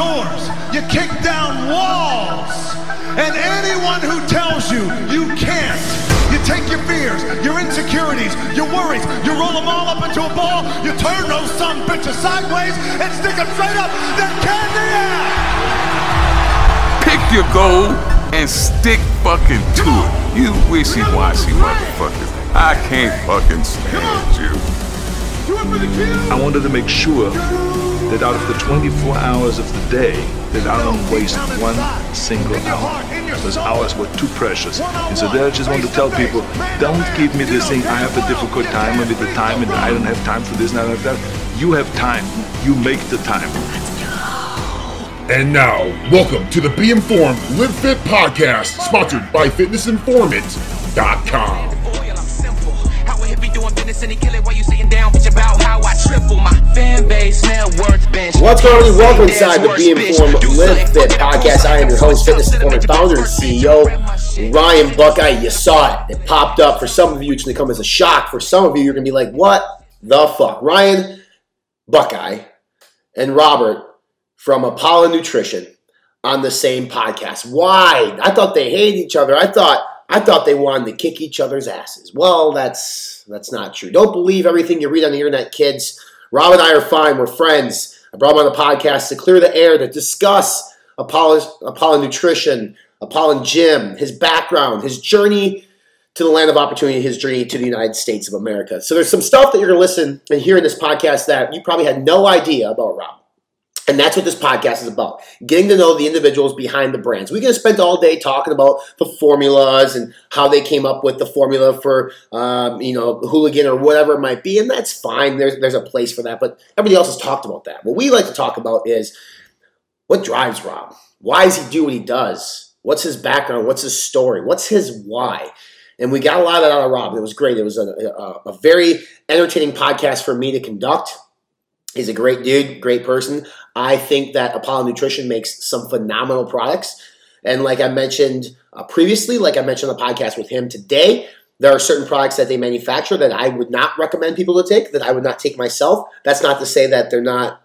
doors. You kick down walls. And anyone who tells you you can't, you take your fears, your insecurities, your worries, you roll them all up into a ball, you turn those some bitches sideways and stick them straight up their candy ass. Pick your goal and stick fucking to it. You wishy-washy motherfuckers. I can't fucking stand you. I wanted to make sure that out of the 24 hours of the day, that I don't waste one single hour. Those hours were too precious. And so there I just want to tell people, don't give me this thing, I have a difficult time with the time and I don't have time for this and I don't have that. You have time. You make the time. And now, welcome to the Be Informed Live Fit podcast, sponsored by FitnessInformant.com. What's going on? Welcome inside the Be Informed Live Fit podcast. I am your host, Fitness Informant founder and CEO, Ryan Buckeye. You saw it. It popped up. For some of you, it's going to come as a shock. For some of you, you're going to be like, what the fuck? Ryan Buckeye and Robert from Apollo Nutrition on the same podcast. Why? I thought they hated each other. I thought I thought they wanted to kick each other's asses. Well, that's that's not true. Don't believe everything you read on the internet, kids. Rob and I are fine. We're friends. I brought him on the podcast to clear the air to discuss Apollo, Apollo Nutrition, Apollo Gym, his background, his journey to the land of opportunity, his journey to the United States of America. So there's some stuff that you're going to listen and hear in this podcast that you probably had no idea about Rob. And that's what this podcast is about getting to know the individuals behind the brands. We can spend all day talking about the formulas and how they came up with the formula for, um, you know, hooligan or whatever it might be. And that's fine. There's, there's a place for that. But everybody else has talked about that. What we like to talk about is what drives Rob? Why does he do what he does? What's his background? What's his story? What's his why? And we got a lot of that out of Rob. It was great. It was a, a, a very entertaining podcast for me to conduct. He's a great dude, great person. I think that Apollo Nutrition makes some phenomenal products. And like I mentioned uh, previously, like I mentioned on the podcast with him today, there are certain products that they manufacture that I would not recommend people to take, that I would not take myself. That's not to say that they're not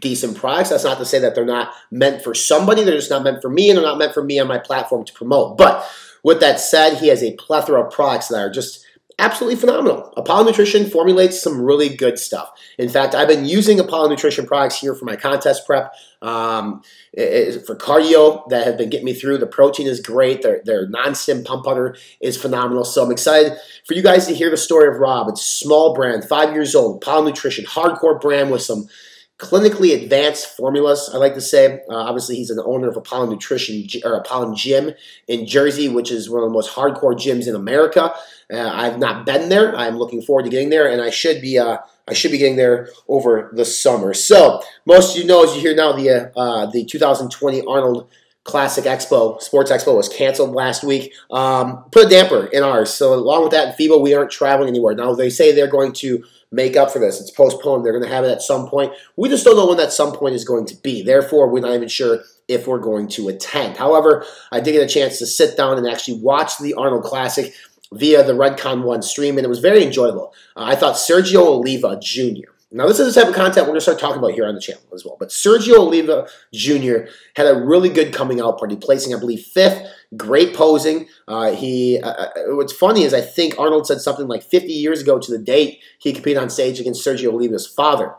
decent products. That's not to say that they're not meant for somebody. They're just not meant for me, and they're not meant for me on my platform to promote. But with that said, he has a plethora of products that are just absolutely phenomenal. Apollo Nutrition formulates some really good stuff. In fact, I've been using Apollo Nutrition products here for my contest prep. Um, for cardio that have been getting me through. The protein is great. Their, their non-stim pump butter is phenomenal. So I'm excited for you guys to hear the story of Rob. It's a small brand, five years old, Apollo Nutrition, hardcore brand with some clinically advanced formulas. I like to say, uh, obviously, he's an owner of Apollo Nutrition or Apollo Gym in Jersey, which is one of the most hardcore gyms in America. Uh, I've not been there. I'm looking forward to getting there, and I should be. Uh, I should be getting there over the summer. So most of you know, as you hear now, the uh, the 2020 Arnold Classic Expo, Sports Expo, was canceled last week. Um, put a damper in ours. So along with that, FIBO, we aren't traveling anywhere. Now they say they're going to make up for this. It's postponed. They're going to have it at some point. We just don't know when that some point is going to be. Therefore, we're not even sure if we're going to attend. However, I did get a chance to sit down and actually watch the Arnold Classic via the Redcon One stream, and it was very enjoyable. Uh, I thought Sergio Oliva Jr. Now, this is the type of content we're going to start talking about here on the channel as well. But Sergio Oliva Jr. had a really good coming out party, placing, I believe, fifth. Great posing. Uh, he. Uh, uh what's funny is I think Arnold said something like 50 years ago to the date he competed on stage against Sergio Oliva's father.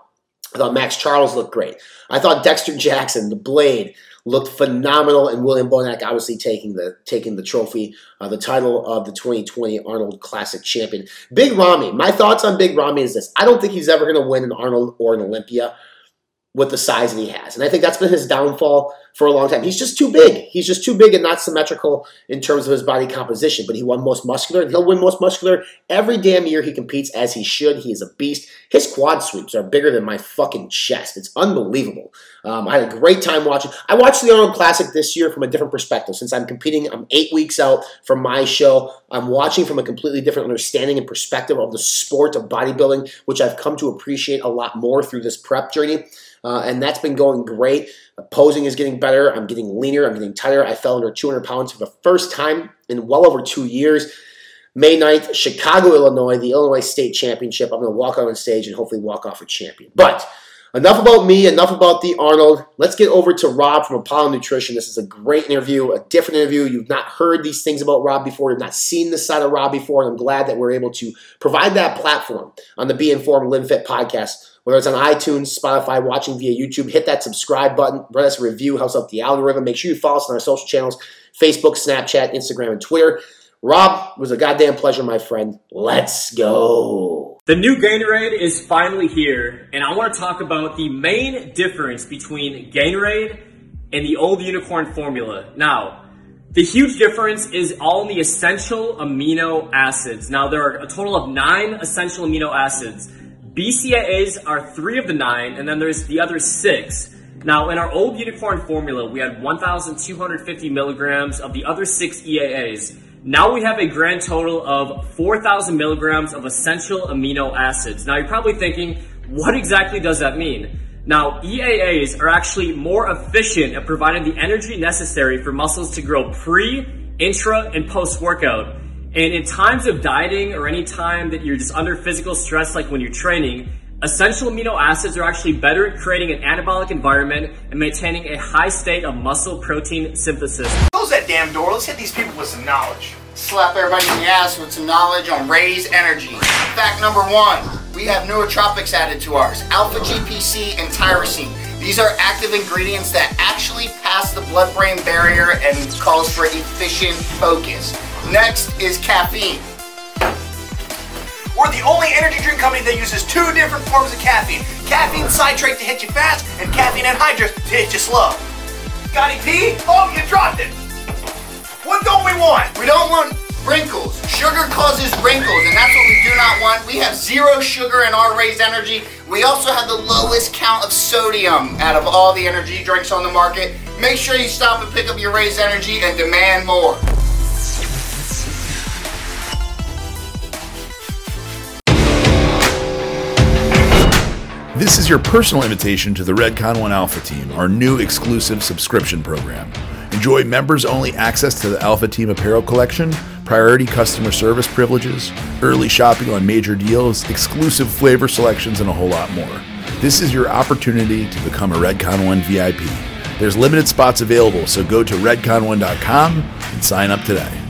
I thought Maxx Charles looked great. I thought Dexter Jackson, the Blade, looked phenomenal, and William Bonac obviously taking the taking the trophy, uh, the title of the 2020 Arnold Classic champion. Big Ramy. My thoughts on Big Ramy is this: I don't think he's ever going to win an Arnold or an Olympia with the size that he has. And I think that's been his downfall for a long time. He's just too big. He's just too big and not symmetrical in terms of his body composition. But he won most muscular, and he'll win most muscular every damn year he competes as he should. He is a beast. His quad sweeps are bigger than my fucking chest. It's unbelievable. Um, I had a great time watching. I watched the Arnold Classic this year from a different perspective. Since I'm competing, I'm eight weeks out from my show. I'm watching from a completely different understanding and perspective of the sport of bodybuilding, which I've come to appreciate a lot more through this prep journey. Uh, and that's been going great. Posing is getting better. I'm getting leaner. I'm getting tighter. I fell under 200 pounds for the first time in well over two years. May 9th, Chicago, Illinois, the Illinois State Championship. I'm going to walk out on stage and hopefully walk off a champion. But Enough about me, enough about the Arnold. Let's get over to Rob from Apollo Nutrition. This is a great interview, a different interview. You've not heard these things about Rob before, you've not seen this side of Rob before, and I'm glad that we're able to provide that platform on the Be Informed Live Fit podcast. Whether it's on iTunes, Spotify, watching via YouTube, hit that subscribe button, write us a review, helps out the algorithm. Make sure you follow us on our social channels Facebook, Snapchat, Instagram, and Twitter. Rob, it was a goddamn pleasure, my friend. Let's go. The new Gatorade is finally here, and I want to talk about the main difference between Gatorade and the old unicorn formula. Now, the huge difference is all in the essential amino acids. Now, there are a total of nine essential amino acids. BCAAs are three of the nine, and then there's the other six. Now, in our old unicorn formula, we had 1,250 milligrams of the other six EAAs. Now we have a grand total of 4,000 milligrams of essential amino acids. Now you're probably thinking, what exactly does that mean? Now, EAAs are actually more efficient at providing the energy necessary for muscles to grow pre, intra, and post workout. And in times of dieting or any time that you're just under physical stress, like when you're training, essential amino acids are actually better at creating an anabolic environment and maintaining a high state of muscle protein synthesis. Close that damn door. Let's hit these people with some knowledge. Slap everybody in the ass with some knowledge on Raze Energy. Fact number one, we have neurotropics added to ours. Alpha GPC and tyrosine. These are active ingredients that actually pass the blood-brain barrier and calls for efficient focus. Next is caffeine. We're the only energy drink company that uses two different forms of caffeine. Caffeine citrate to hit you fast, and caffeine anhydrous to hit you slow. Got any pee? Oh, you dropped it. What don't we want? We don't want wrinkles. Sugar causes wrinkles, and that's what we do not want. We have zero sugar in our Raised Energy. We also have the lowest count of sodium out of all the energy drinks on the market. Make sure you stop and pick up your Raised Energy and demand more. This is your personal invitation to the Redcon One Alpha Team, our new exclusive subscription program. Enjoy members only access to the Alpha Team apparel collection, priority customer service privileges, early shopping on major deals, exclusive flavor selections, and a whole lot more. This is your opportunity to become a Redcon One VIP. There's limited spots available, so go to redcon1.com and sign up today.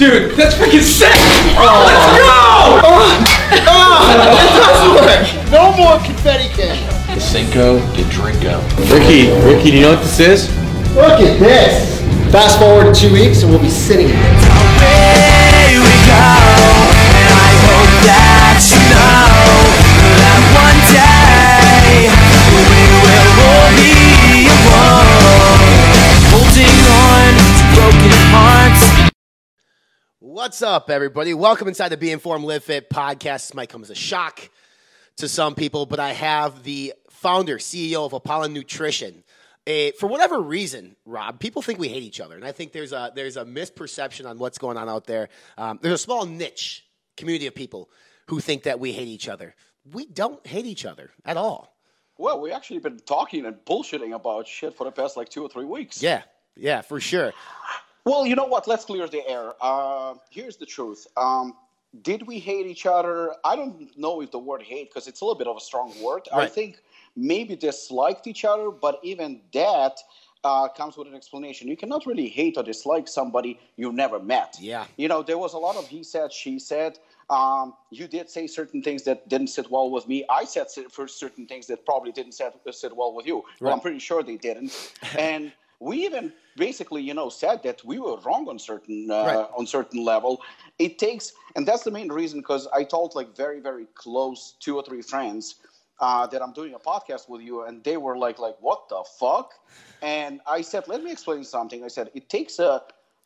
Dude, that's freaking sick! Oh. Let's go! Oh, it does work. No more confetti cannon. The Cinco de Drinko. Ricky, Ricky, do you know what this is? Look at this. Fast forward two weeks and we'll be sitting here. Away we go, and I hope that you know that one day we will all be alone, holding on to broken hearts. What's up, everybody? Welcome inside the Be Informed Live Fit podcast. This might come as a shock to some people, but I have the founder, CEO of Apollo Nutrition. Eh, for whatever reason, Rob, people think we hate each other, and I think there's a there's a misperception on what's going on out there. Um, there's a small niche community of people who think that we hate each other. We don't hate each other at all. Well, we actually been talking and bullshitting about shit for the past like two or three weeks. Yeah, yeah, for sure. Well, you know what? Let's clear the air. Uh, here's the truth. Um, did we hate each other? I don't know if the word hate, because it's a little bit of a strong word. I think maybe disliked each other, but even that uh, comes with an explanation. You cannot really hate or dislike somebody you never met. Yeah. You know, there was a lot of he said, she said. Um, you did say certain things that didn't sit well with me. I said for certain things that probably didn't sit, sit well with you. Well, I'm pretty sure they didn't. and we even basically, you know, said that we were wrong on certain uh, Right. on certain level. It takes, and that's the main reason because I told like very very close two or three friends uh, that I'm doing a podcast with you, and they were like like what the fuck? And I said, let me explain something. I said it takes a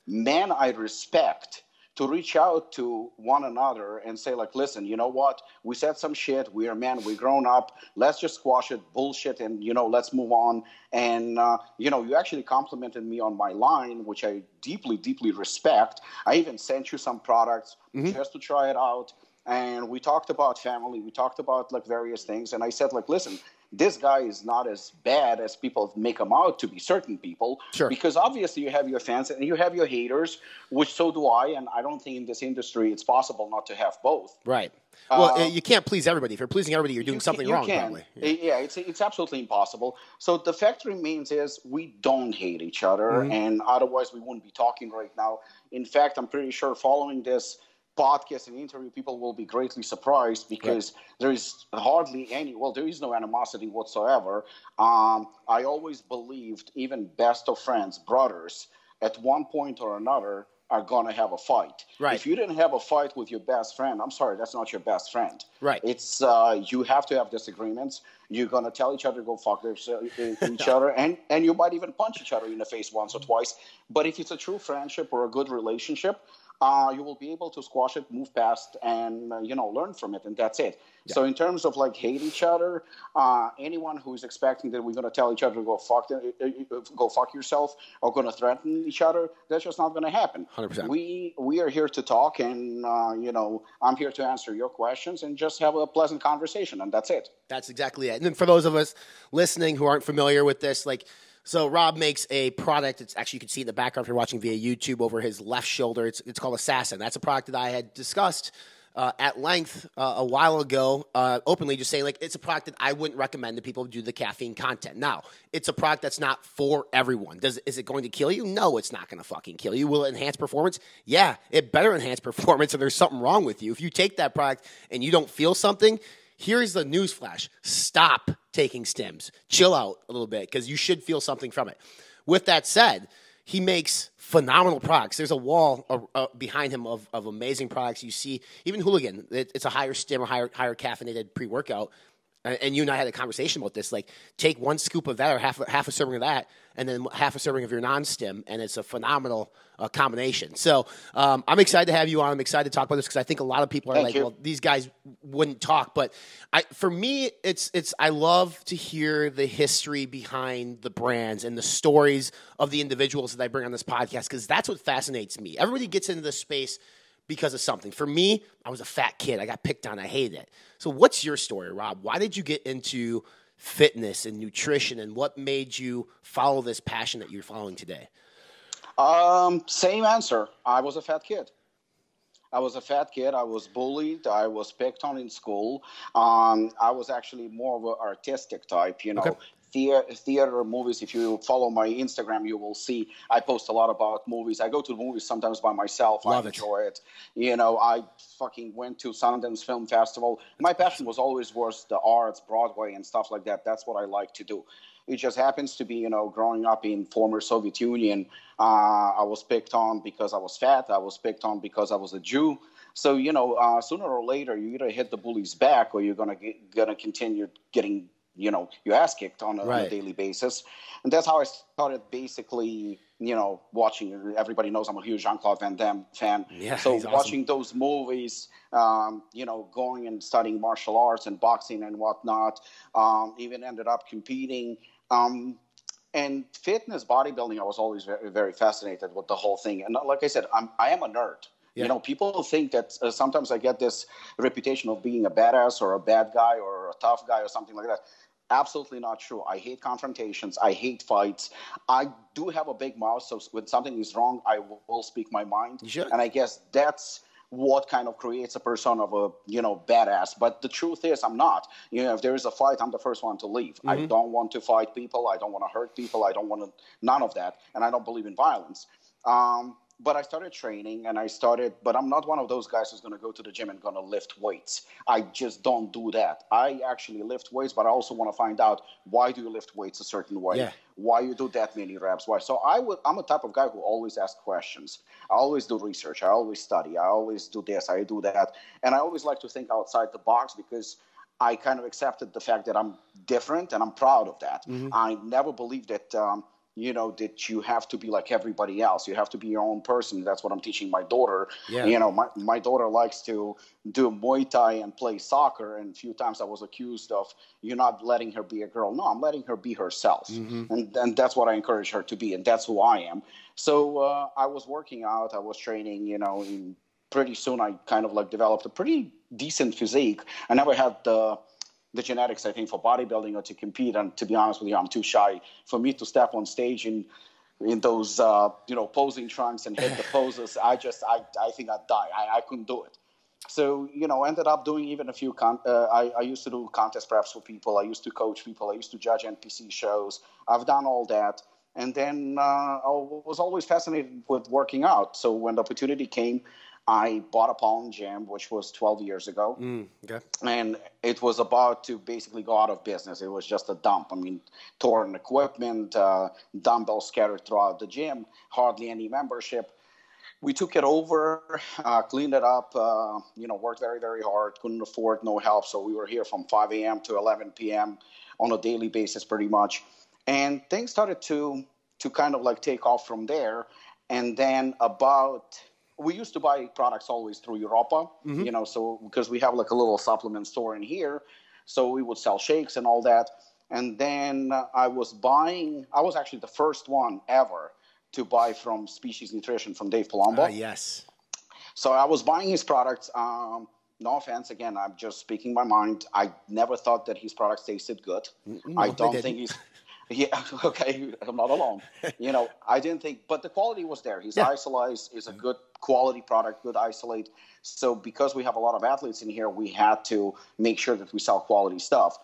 man I respect to reach out to one another and say like listen you know what? We said some shit. We're men. We grown up. Let's just squash it bullshit and you know let's move on. And uh, you know you actually complimented me on my line which i deeply deeply respect. I even sent you some products just to try it out. And we talked about family. We talked about like various things. And i said like listen this guy is not as bad as people make him out to be certain people Sure. because obviously you have your fans and you have your haters which so do i and i don't think in this industry it's possible not to have both Right. Well, Uh, eh, you can't please everybody. If you're pleasing everybody, you're doing you something can, you wrong. can. Probably. Eh, Yeah, it's it's absolutely impossible. So the fact remains is we don't hate each other, Mm-hmm. and otherwise we wouldn't be talking right now. In fact, I'm pretty sure following this podcast and interview, people will be greatly surprised because there is hardly any. Well, there is no animosity whatsoever. Um, I always believed even best of friends, brothers, at one point or another are gonna have a fight. Right. If you didn't have a fight with your best friend, I'm sorry, that's not your best friend. Right. It's uh, you have to have disagreements. You're gonna tell each other go fuck each other, and and you might even punch each other in the face once or twice. But if it's a true friendship or a good relationship, uh, you will be able to squash it, move past, and uh, you know learn from it, and that's it. So in terms of like hate each other, uh, anyone who's expecting that we're gonna tell each other to go fuck them, uh, uh, go fuck yourself, or gonna threaten each other, that's just not gonna happen. 100%. We we are here to talk, and uh, you know I'm here to answer your questions and just have a pleasant conversation, and that's it. That's exactly it. And then for those of us listening who aren't familiar with this, like, so Rob makes a product. It's actually you can see in the background if you're watching via YouTube over his left shoulder. It's it's called Assassin. That's a product that I had discussed. Uh, at length uh, a while ago, uh, openly just saying like it's a product that I wouldn't recommend to people who do the caffeine content. Now, it's a product that's not for everyone. Does is it going to kill you? No, it's not going to fucking kill you. Will it enhance performance? Yeah, it better enhance performance. And there's something wrong with you if you take that product and you don't feel something. Here's the news flash stop taking stims. Chill out a little bit because you should feel something from it. With that said, he makes phenomenal products. There's a wall uh, uh, behind him of, of amazing products. You see, even Hooligan, it, it's a higher stim or higher, higher caffeinated pre workout. And you and I had a conversation about this. Like, take one scoop of that or half, a- half a serving of that, and then half a serving of your non stim, and it's a phenomenal uh, combination. So um, I'm excited to have you on. I'm excited to talk about this because I think a lot of people are Thank like, you. well, these guys wouldn't talk. But I, for me, it's it's I love to hear the history behind the brands and the stories of the individuals that I bring on this podcast because that's what fascinates me. Everybody gets into this space because of something. For me, I was a fat kid. I got picked on. I hated it. So, what's your story, Rob? Why did you get into fitness and nutrition, and what made you follow this passion that you're following today? Um, same answer. I was a fat kid. I was a fat kid. I was bullied. I was picked on in school. Um, I was actually more of an artistic type, you know, Okay. Theater, theater movies. If you follow my Instagram, you will see I post a lot about movies. I go to the movies sometimes by myself. Love I it. enjoy it. You know, I fucking went to Sundance Film Festival. My passion was always was the arts, Broadway, and stuff like that. That's what I like to do. It just happens to be, you know, growing up in former Soviet Union, uh, I was picked on because I was fat. I was picked on because I was a Jew. So you know, uh, sooner or later, you either hit the bullies back or you're gonna get, gonna continue getting, you know, your ass kicked on a, on a daily basis. And that's how I started basically, you know, watching. Everybody knows I'm a huge Jean Claude Van Damme fan. Yeah, so he's awesome. watching those movies, um, you know, going and studying martial arts and boxing and whatnot, um, even ended up competing. Um, and fitness, bodybuilding, I was always very, very fascinated with the whole thing. And like I said, I'm, I am a nerd. Yeah. You know, people think that uh, sometimes I get this reputation of being a badass or a bad guy or a tough guy or something like that. Absolutely not true. I hate confrontations. I hate fights. I do have a big mouth, so when something is wrong, I will, speak my mind. Should. And I guess that's what kind of creates a person of a you know badass. But the truth is, I'm not. You know, if there is a fight, I'm the first one to leave. I Mhm. don't want to fight people. I don't want to hurt people. I don't want to none of that, and I don't believe in violence. Um, but I started training, and I started. But I'm not one of those guys who's going to go to the gym and going to lift weights. I just don't do that. I actually lift weights, but I also want to find out why do you lift weights a certain way Yeah. why you do that many reps why so i would i'm a type of guy who always asks questions i always do research i always study i always do this i do that and i always like to think outside the box because i kind of accepted the fact that i'm different and i'm proud of that Mm-hmm. i never believed that um, you know that you have to be like everybody else. You have to be your own person. That's what i'm teaching my daughter. Yeah. you know my, my daughter likes to do muay thai and play soccer and a few times i was accused of you're not letting her be a girl. No i'm letting her be herself. Mhm. and, and that's what i encourage her to be and that's who i am. So uh, i was working out. I was training you know in pretty soon i kind of like developed a pretty decent physique. I never had the the genetics i think for bodybuilding or to compete. And to be honest with you i'm too shy for me to step on stage in in those uh, you know posing trunks and hit the poses. I just i, I think i'd die. I, I couldn't do it. So you know ended up doing even a few con- uh, I, I used to do contest preps for people. I used to coach people. I used to judge npc shows. I've done all that. And then uh, i was always fascinated with working out. So when the opportunity came i bought Apollon gym which was 12 years ago Mm, okay. and it was about to basically go out of business. It was just a dump. I mean, torn equipment, uh, dumbbells scattered throughout the gym, hardly any membership. We took it over, uh, cleaned it up, uh, you know, worked very, very hard, couldn't afford no help. So we were here from 5 a.m. to 11 p.m. on a daily basis, pretty much. And things started to to kind of like take off from there. And then about we used to buy products always through Europa, Mhm. you know, so because we have like a little supplement store in here, so we would sell shakes and all that. And then uh, I was buying, I was actually the first one ever to buy from Species Nutrition from Dave Palumbo. Ah, yes. So I was buying his products. Um, no offense, again, I'm just speaking my mind. I never thought that his products tasted good. no, I don't think he's. Yeah, okay, I'm not alone. You know, I didn't think, but the quality was there. His Yeah. Isolyze is a good quality product, good isolate. So because we have a lot of athletes in here, we had to make sure that we sell quality stuff.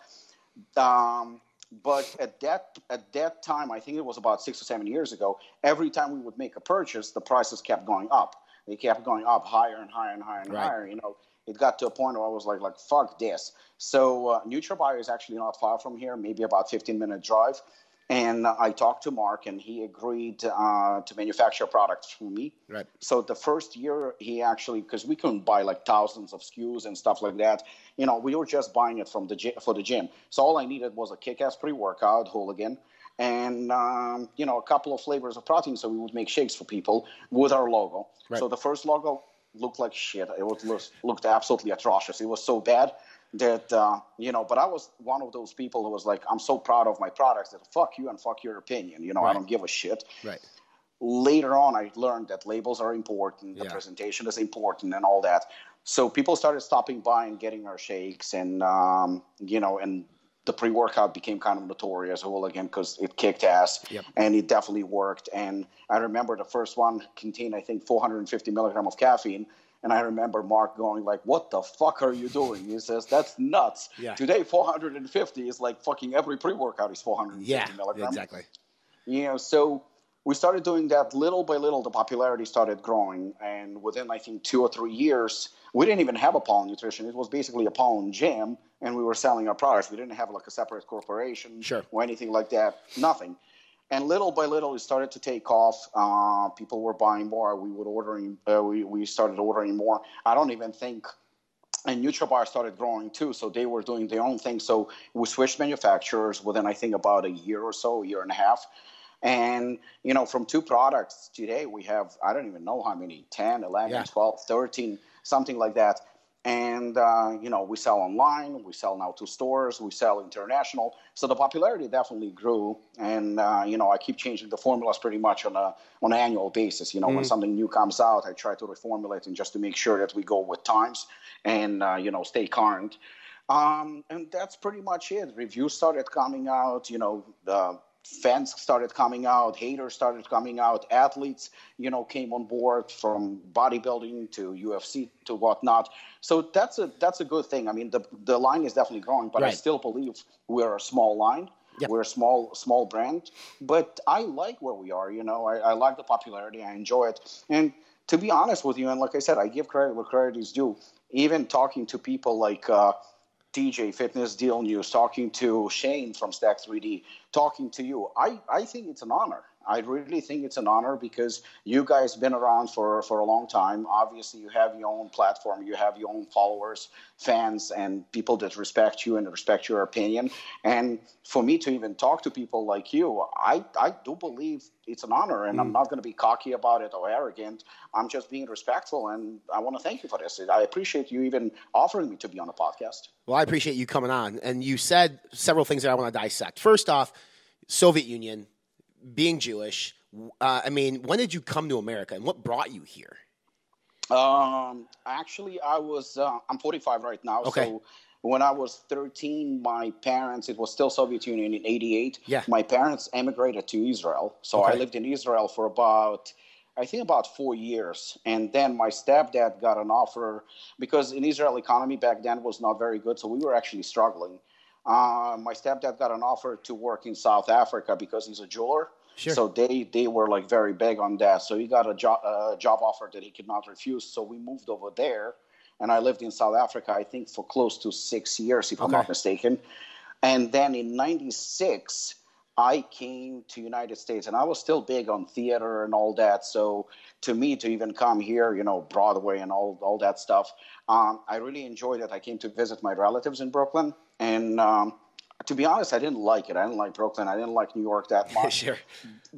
Um, but at that at that time, I think it was about six or seven years ago. Every time we would make a purchase, the prices kept going up. They kept going up higher and higher and higher and Right. higher. You know, it got to a point where I was like, like fuck this. So uh, NutraBio is actually not far from here, maybe about 15 minute drive. And uh, I talked to Mark, and he agreed uh, to manufacture products for me. Right. So the first year, he actually because we couldn't buy like thousands of SKUs and stuff like that. You know, we were just buying it from the gy- for the gym. So all I needed was a kick-ass pre-workout, hooligan, and um, you know a couple of flavors of protein. So we would make shakes for people with our logo. Right. So the first logo looked like shit. It was looked, absolutely atrocious. It was so bad that uh, you know. But I was one of those people who was like, I'm so proud of my products that fuck you and fuck your opinion. You know, I don't give a shit Right. later on i learned that labels are important the Yeah. presentation is important and all that so people started stopping by and getting our shakes and um, you know and the pre-workout became kind of notorious all again because it kicked ass Yep. and it definitely worked and i remember the first one contained i think 450 milligram of caffeine And I remember Mark going like, "What the fuck are you doing?" He says, "That's nuts." Yeah. Today, 450 is like fucking every pre-workout is 450 Yeah, milligrams. exactly. You know, so we started doing that little by little. The popularity started growing, and within I think two or three years, we didn't even have a Apollo Nutrition. It was basically a Apollo Gym, and we were selling our products. We didn't have like a separate corporation Sure. or anything like that. Nothing. And little by little, it started to take off. Uh, people were buying more. We would ordering. Uh, we we started ordering more. I don't even think and NutraBio started growing too, so they were doing their own thing. So we switched manufacturers within I think about a year or so, a year and a half. And you know, from two products today, we have I don't even know how many 10, 11, Yeah. 12, 13, something like that. And uh, you know, we sell online, we sell now to stores, we sell international. So the popularity definitely grew, and uh, you know, I keep changing the formulas pretty much on a on an annual basis. You know, when Mhm. something new comes out, I try to reformulate and just to make sure that we go with times and uh, you know stay current. Um, and that's pretty much it. Reviews started coming out. You know, the fans started coming out. Haters started coming out. Athletes, you know, came on board from bodybuilding to UFC to whatnot. So that's a that's a good thing. I mean, the the line is definitely growing, but I still believe we're a small line. We're a small small brand, but I like where we are. You know, I, I like the popularity. I enjoy it, and to be honest with you, and like I said, I give credit where credit is due. Even talking to people like uh, DJ Fitness Deal News, talking to Shane from Stack 3D, talking to you, I, I think it's an honor. I really think it's an honor because you guys been around for, for a long time. Obviously, you have your own platform, you have your own followers, fans, and people that respect you and respect your opinion. And for me to even talk to people like you, I, I do believe it's an honor, and I'm mm. not going to be cocky about it or arrogant. I'm just being respectful, and I want to thank you for this. I appreciate you even offering me to be on a podcast. Well, I appreciate you coming on. And you said several things that I want to dissect. First off, Soviet Union, being Jewish. Uh, I mean, when did you come to America and what brought you here? Um, actually, I was uh, I'm 45 right now. Okay. So when I was 13, my parents it was still Soviet Union in '88. Yeah. My parents emigrated to Israel, so I lived in Israel for about. I think about four years, and then my stepdad got an offer because in Israel economy back then was not very good, so we were actually struggling. Uh, my stepdad got an offer to work in South Africa because he's a jeweler. Sure. So they they were like very big on that. So he got a job uh, job offer that he could not refuse. So we moved over there, and I lived in South Africa. I think for close to six years, if I'm not mistaken. And then in '96, I came to United States, and I was still big on theater and all that. So to me, to even come here, you know, Broadway and all all that stuff, um, I really enjoyed it. I came to visit my relatives in Brooklyn, and um, to be honest, I didn't like it. I didn't like Brooklyn. I didn't like New York that much sure.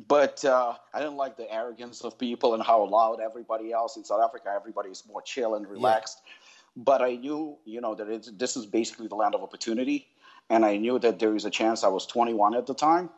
but uh, I didn't like the arrogance of people and how loud everybody else in South Africa. Everybody is more chill and relaxed. But I knew, you know, that it's, this is basically the land of opportunity, and I knew that there is a chance. I was 21 at the time,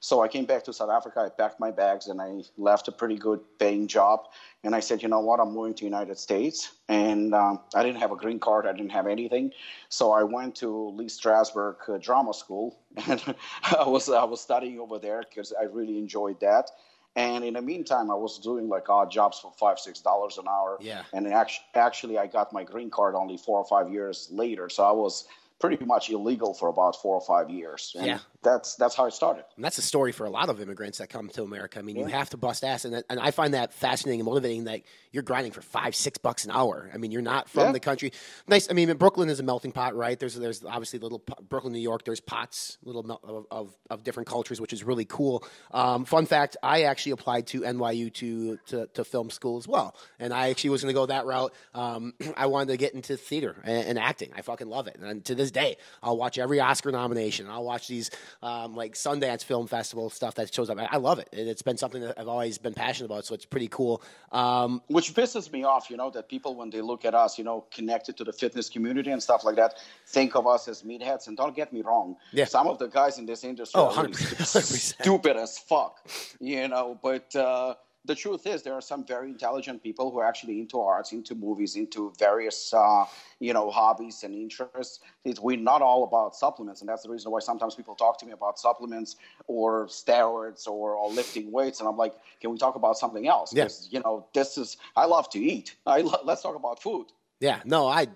so I came back to South Africa. I packed my bags and I left a pretty good paying job. And I said, you know what, I'm moving to United States, and um, I didn't have a green card. I didn't have anything, so I went to Lee Strasberg uh, Drama School, and I was I was studying over there because I really enjoyed that. And in the meantime, I was doing like odd jobs for five, six dollars an hour. Yeah. And actually, actually, I got my green card only four or five years later. So I was pretty much illegal for about four or five years. And Yeah. That's that's how it started. And that's the story for a lot of immigrants that come to America. I mean, you have to bust ass, and, and I find that fascinating and motivating that you're grinding for five, six bucks an hour. I mean, you're not from Yeah. the country. Nice. I mean, Brooklyn is a melting pot, right? There's there's obviously little Brooklyn, New York. There's pots, little of, of, of different cultures, which is really cool. Um, fun fact: I actually applied to NYU to to, to film school as well, and I actually was going to go that route. Um, I wanted to get into theater and, and acting. I fucking love it, and to this day, I'll watch every Oscar nomination. I'll watch these um, like Sundance Film Festival stuff that shows up. I, I love it. And It's been something that I've always been passionate about, so it's pretty cool. Um, Which pisses me off, you know, that people when they look at us, you know, connected to the fitness community and stuff like that, think of us as meatheads. And don't get me wrong, Yeah. some of the guys in this industry Oh, are really stupid as fuck, you know. But uh, the truth is, there are some very intelligent people who are actually into arts, into movies, into various, uh, you know, hobbies and interests. It's, we're not all about supplements, and that's the reason why sometimes people talk to me about supplements or steroids or, or lifting weights, and I'm like, can we talk about something else? Yeah. 'Cause, You know, this is. I love to eat. I lo- let's talk about food. Yeah, no, I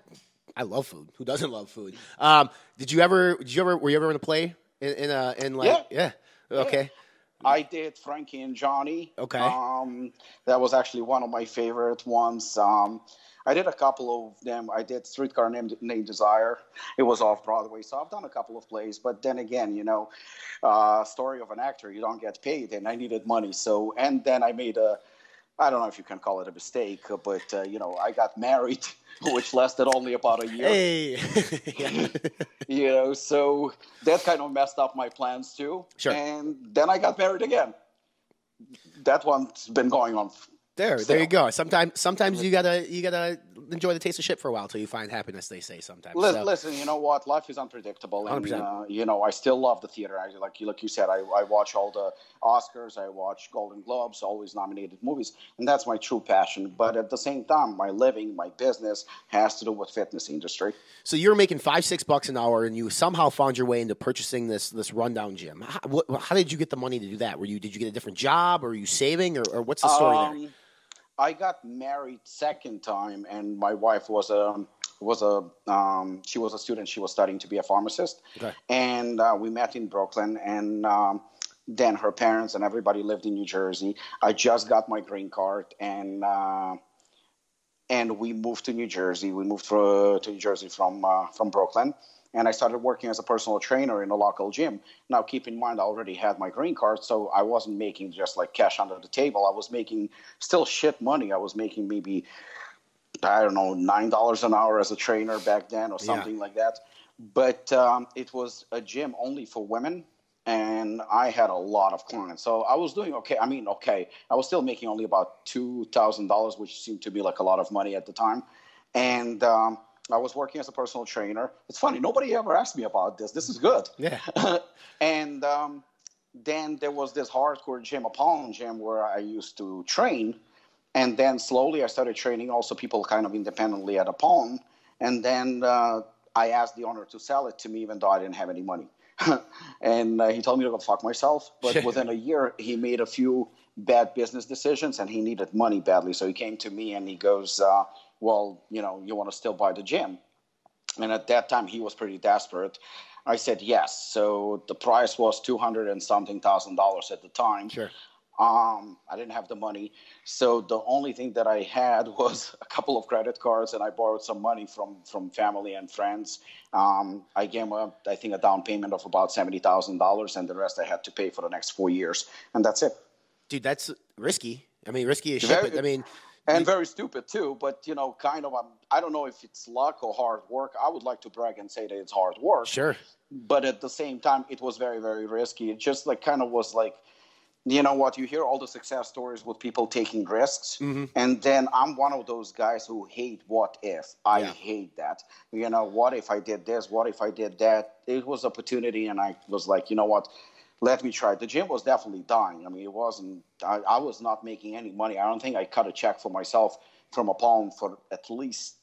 I love food. Who doesn't love food? Um, did you ever? Did you ever? Were you ever in a play in in, uh, in like yeah? Okay. I did Frankie and Johnny. Okay. Um, that was actually one of my favorite ones. Um, I did a couple of them. I did Streetcar Named, Named Desire. It was off Broadway, so I've done a couple of plays. But then again, you know, uh, story of an actor, you don't get paid, and I needed money. So, and then I made a, I don't know if you can call it a mistake, but uh, you know, I got married, which lasted only about a year. Hey. you know, so that kind of messed up my plans too. Sure. And then I got married again. That one's been going on. There, still. there you go. Sometimes, sometimes you gotta, you gotta enjoy the taste of shit for a while till you find happiness. They say sometimes. So- Listen, you know what? Life is unpredictable, and 100%. uh, you know I still love the theater. I, like you, like you said, I, I watch all the Oscars, I watch Golden Globes, always nominated movies, and that's my true passion. But at the same time, my living, my business has to do with fitness industry. So you're making five, six bucks an hour, and you somehow found your way into purchasing this this rundown gym. How, what, how did you get the money to do that? Were you did you get a different job, or were you saving, or, or what's the story there? I got married second time, and my wife was a was a um, she was a student. She was studying to be a pharmacist, Okay. and uh, we met in Brooklyn. And um, then her parents and everybody lived in New Jersey. I just got my green card, and uh, and we moved to New Jersey. We moved for, to New Jersey from uh, from Brooklyn, and I started working as a personal trainer in a local gym. Now, keep in mind, I already had my green card, so I wasn't making just like cash under the table. I was making still shit money. I was making maybe I don't know nine dollars an hour as a trainer back then, or Yeah. something like that. But um, it was a gym only for women. And I had a lot of clients, so I was doing okay. I mean, okay, I was still making only about two thousand dollars, which seemed to be like a lot of money at the time. And um, I was working as a personal trainer. It's funny, nobody ever asked me about this. This is good. Yeah. and um, then there was this hardcore gym, Apollon gym, where I used to train. And then slowly I started training also people kind of independently at Apollon. And then uh, I asked the owner to sell it to me, even though I didn't have any money. and uh, he told me to go fuck myself. But within a year, he made a few bad business decisions and he needed money badly. So he came to me and he goes, uh, Well, you know, you want to still buy the gym? And at that time, he was pretty desperate. I said yes. So the price was two hundred and something thousand dollars at the time. Sure. Um, I didn't have the money, so the only thing that I had was a couple of credit cards, and I borrowed some money from from family and friends. Um, I gave a, I think a down payment of about seventy thousand dollars, and the rest I had to pay for the next four years, and that's it. Dude, that's risky. I mean, risky as shit. Very- I mean, and very stupid too. But you know, kind of, um, I don't know if it's luck or hard work. I would like to brag and say that it's hard work. Sure. But at the same time, it was very, very risky. It just like kind of was like, you know what? You hear all the success stories with people taking risks, Mm-hmm. and then I'm one of those guys who hate what if. I hate that. You know, what if I did this? What if I did that? It was opportunity, and I was like, you know what? Let me try. The gym was definitely dying. I mean, it wasn't. I, I was not making any money. I don't think I cut a check for myself from Apollon for at least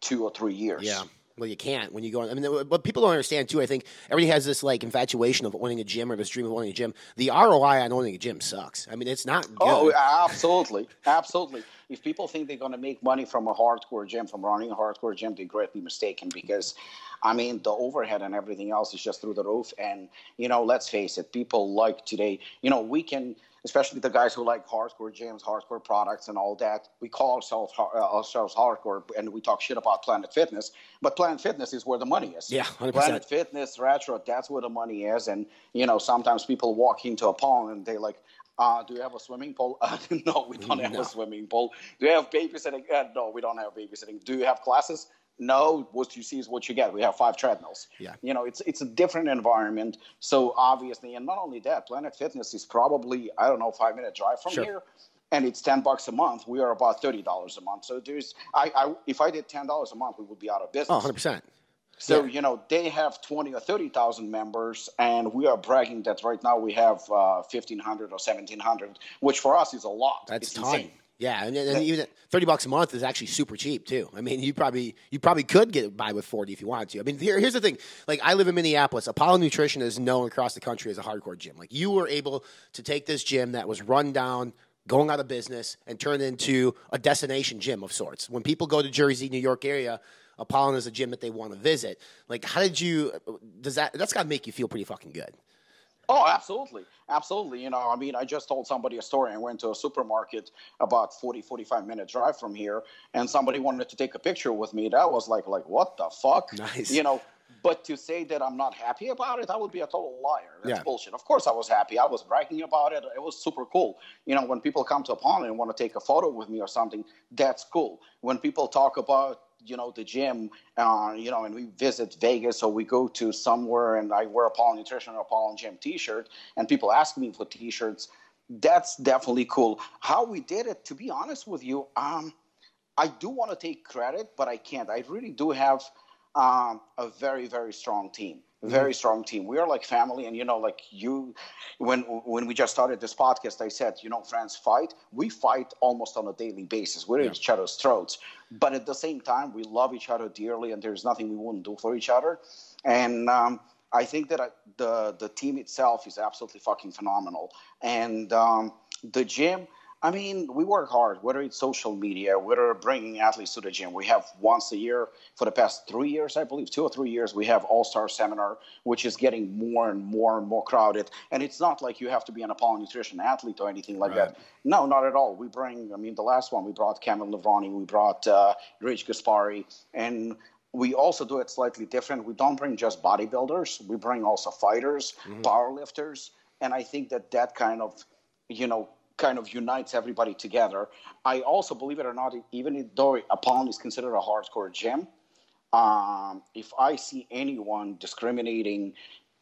two or three years. Yeah. Well, you can't when you go. on- I mean, what people don't understand too. I think everybody has this like infatuation of owning a gym or this dream of owning a gym. The ROI on owning a gym sucks. I mean, it's not oh, good. Oh, absolutely, absolutely. If people think they're going to make money from a hardcore gym, from running a hardcore gym, they're greatly mistaken because, I mean, the overhead and everything else is just through the roof. And you know, let's face it, people like today. You know, we can, especially the guys who like hardcore gyms, hardcore products, and all that. We call ourselves uh, ourselves hardcore, and we talk shit about Planet Fitness. But Planet Fitness is where the money is. Yeah, 100%. Planet Fitness, retro, that's where the money is. And, you know, sometimes people walk into Apollon and they like, uh, do you have a swimming pool? Uh, no, we don't have No. a swimming pool. Do you have babysitting? Uh, no, we don't have babysitting. Do you have classes? No, what you see is what you get. We have five treadmills. Yeah. You know, it's it's a different environment. So obviously, and not only that, Planet Fitness is probably I don't know five minute drive from Sure. here, and it's ten bucks a month. We are about thirty dollars a month. So there's I, I if I did ten dollars a month, we would be out of business. Oh, 100 percent. So you know they have twenty or thirty thousand members, and we are bragging that right now we have uh, fifteen hundred or seventeen hundred, which for us is a lot. That's it's ton. insane. Yeah, and, and even thirty bucks a month is actually super cheap too. I mean, you probably you probably could get by with forty if you wanted to. I mean, here, here's the thing: like I live in Minneapolis, Apollon Nutrition is known across the country as a hardcore gym. Like you were able to take this gym that was run down, going out of business, and turn it into a destination gym of sorts. When people go to Jersey, New York area. Apollon is a gym that they want to visit. Like, how did you? Does that? That's got to make you feel pretty fucking good. Oh, absolutely. Absolutely. You know, I mean, I just told somebody a story. I went to a supermarket about 40, 45 minute drive from here, and somebody wanted to take a picture with me. That was like, like, what the fuck? Nice. You know, but to say that I'm not happy about it, I would be a total liar. That's Yeah. bullshit. Of course I was happy. I was bragging about it. It was super cool. You know, when people come to Apollo and want to take a photo with me or something, that's cool. When people talk about you know the gym uh, you know and we visit vegas. Or we go to somewhere and i wear a Apollon nutrition or Apollon gym t-shirt and people ask me for t-shirts. That's definitely cool. How we did it to be honest with you um, i do want to take credit but i can't. I really do have um, a very very strong team very strong team. We are like family and you know like you when when we just started this podcast i said you know friends fight. We fight almost on a daily basis. We're at each other's throats. But at the same time we love each other dearly and there's nothing we wouldn't do for each other. And um, i think that I, the the team itself is absolutely fucking phenomenal. And um, the gym I mean, we work hard, whether it's social media, whether bringing athletes to the gym. We have once a year for the past three years, I believe, two or three years, we have All Star Seminar, which is getting more and more and more crowded. And it's not like you have to be an Apollon Nutrition athlete or anything like that. No, not at all. We bring, I mean, the last one, we brought Kevin Levrone, we brought uh, Rich Gaspari, and we also do it slightly different. We don't bring just bodybuilders, we bring also fighters, powerlifters. And I think that that kind of, you know, kind of unites everybody together. I also, believe it or not, even though Apollon is considered a hardcore gym, um, if I see anyone discriminating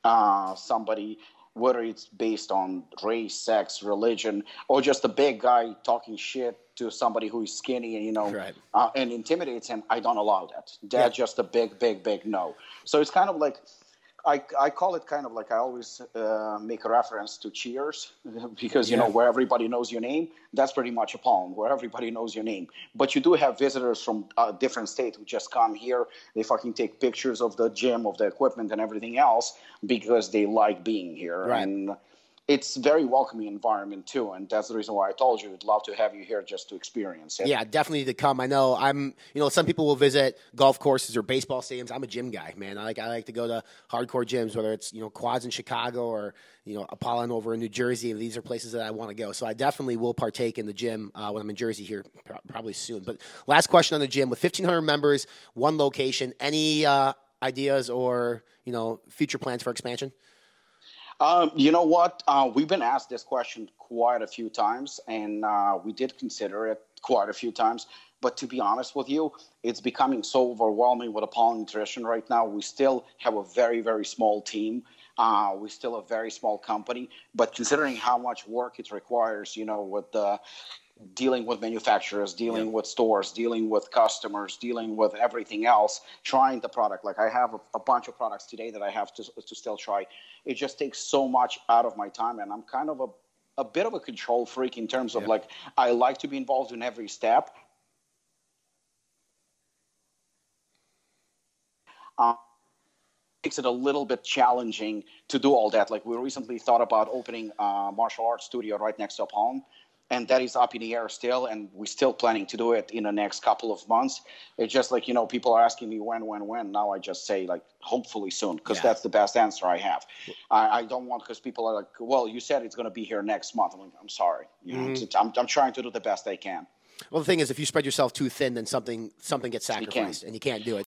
uh, somebody, whether it's based on race, sex, religion, or just a big guy talking shit to somebody who is skinny and you know uh, and intimidates him, I don't allow that. That's just a big, big, big no. So it's kind of like I, I call it kind of like I always uh, make a reference to Cheers because you know where everybody knows your name, that's pretty much Apollon where everybody knows your name. But you do have visitors from uh, different states who just come here. They fucking take pictures of the gym, of the equipment, and everything else because they like being here. Right. And it's very welcoming environment too, and that's the reason why I told you I'd love to have you here just to experience it. Yeah, definitely to come. I know I'm. You know, some people will visit golf courses or baseball stadiums. I'm a gym guy, man. I like I like to go to hardcore gyms, whether it's you know quads in Chicago or you know Apollon over in New Jersey. These are places that I want to go. So I definitely will partake in the gym uh, when I'm in Jersey here, pro- probably soon. But last question on the gym: with 1,500 members, one location, any uh, ideas or you know future plans for expansion? Um, you know what? Uh, we've been asked this question quite a few times, and uh, we did consider it quite a few times. But to be honest with you, it's becoming so overwhelming with Apollon Nutrition right now. We still have a very, very small team. Uh, we're still a very small company. But considering how much work it requires, you know, with the dealing with manufacturers, dealing with stores, dealing with customers, dealing with everything else, trying the product. Like I have a, a bunch of products today that I have to, to still try. It just takes so much out of my time, and I'm kind of a a bit of a control freak in terms of like I like to be involved in every step. Uh, makes it a little bit challenging to do all that. Like we recently thought about opening a martial arts studio right next to Apollo, and that is up in the air still, and we're still planning to do it in the next couple of months. It's just like you know, people are asking me when, when, when. Now I just say like hopefully soon because that's the best answer I have. I, I don't want because people are like, well, you said it's going to be here next month. I'm like, I'm sorry. You know, Mhm. it's- I'm, I'm trying to do the best I can. Well, the thing is, if you spread yourself too thin, then something something gets sacrificed, and you can't do it.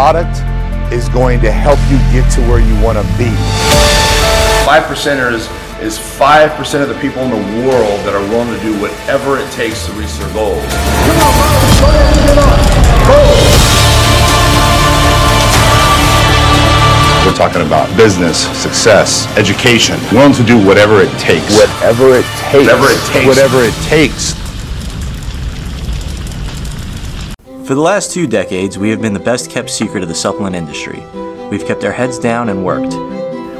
Product is going to help you get to where you want to be. Five percenters is 5% of the people in the world that are willing to do whatever it takes to reach their goals. We're talking about business, success, education, willing to do whatever it takes. Whatever it takes. Whatever it takes. Whatever it takes. For the last two decades, we have been the best kept secret of the supplement industry. We've kept our heads down and worked.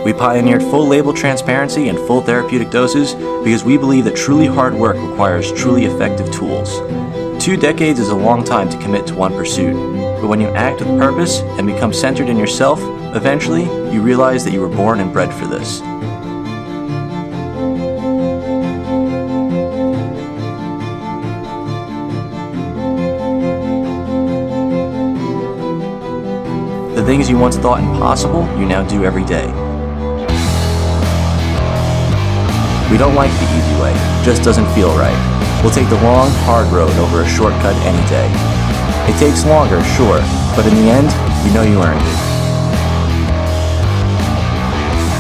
We pioneered full label transparency and full therapeutic doses because we believe that truly hard work requires truly effective tools. Two decades is a long time to commit to one pursuit, but when you act with purpose and become centered in yourself, eventually you realize that you were born and bred for this. Things you once thought impossible, you now do every day. We don't like the easy way, just doesn't feel right. We'll take the long, hard road over a shortcut any day. It takes longer, sure, but in the end, you know you earned it.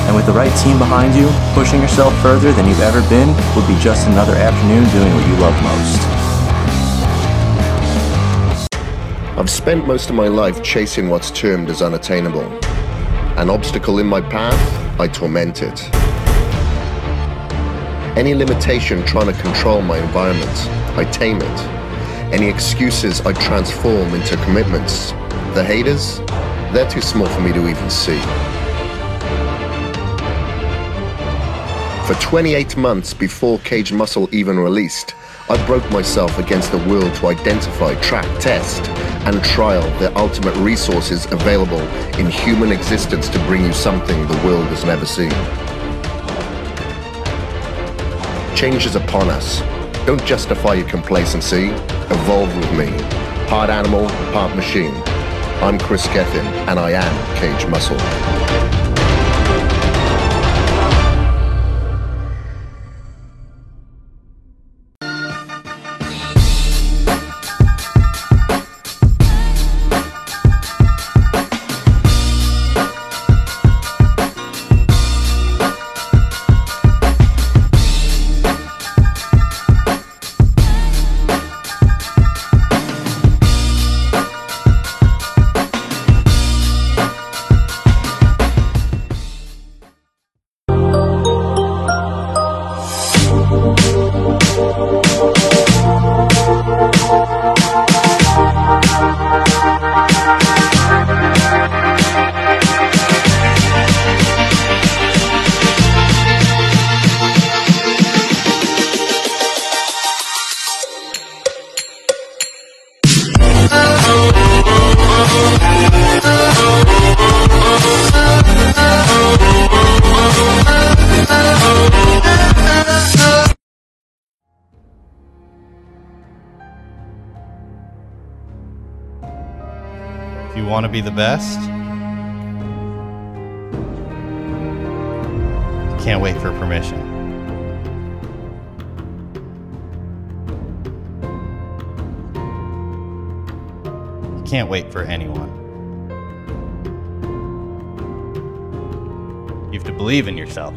And with the right team behind you, pushing yourself further than you've ever been will be just another afternoon doing what you love most. I've spent most of my life chasing what's termed as unattainable. An obstacle in my path, I torment it. Any limitation trying to control my environment, I tame it. Any excuses, I transform into commitments. The haters, they're too small for me to even see. For 28 months before Cage Muscle even released, I broke myself against the world to identify, track, test, and trial the ultimate resources available in human existence to bring you something the world has never seen. Change is upon us. Don't justify your complacency. Evolve with me. Part animal, part machine. I'm Chris Gethin, and I am Cage Muscle. The best, can't wait for permission. Can't wait for anyone. You have to believe in yourself.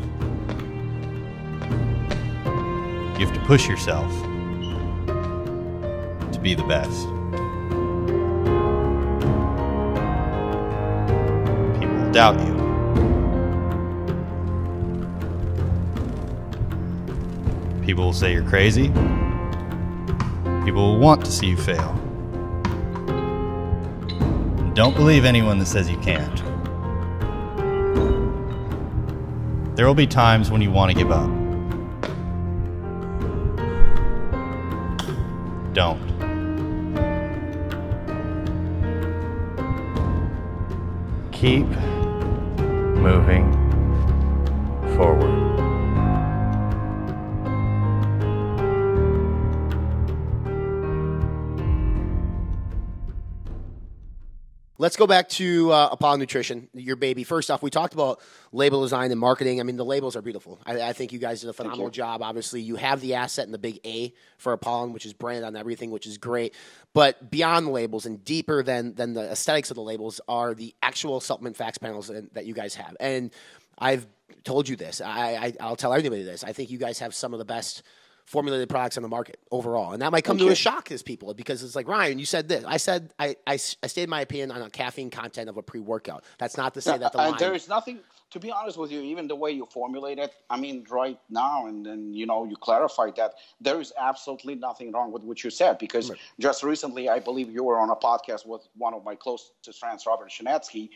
You have to push yourself to be the best. Doubt you. People will say you're crazy. People will want to see you fail. Don't believe anyone that says you can't. There will be times when you want to give up. Don't. Keep moving forward. Let's go back to uh, Apollon Nutrition, your baby. First off, we talked about label design and marketing. I mean, the labels are beautiful. I, I think you guys did a phenomenal job. Obviously, you have the asset and the big A for Apollo, which is branded on everything, which is great. But beyond the labels and deeper than than the aesthetics of the labels are the actual supplement facts panels that that you guys have. And I've told you this. I, I I'll tell everybody this. I think you guys have some of the best formulated products on the market overall. And that might come Thank to a shock to people because it's like, Ryan, you said this. I said, I, I, I stated my opinion on the caffeine content of a pre workout. That's not to say that the line. there is nothing to be honest with you even the way you formulate it i mean right now and then you know you clarified that there is absolutely nothing wrong with what you said because just recently i believe you were on a podcast with one of my closest friends robert shanetsky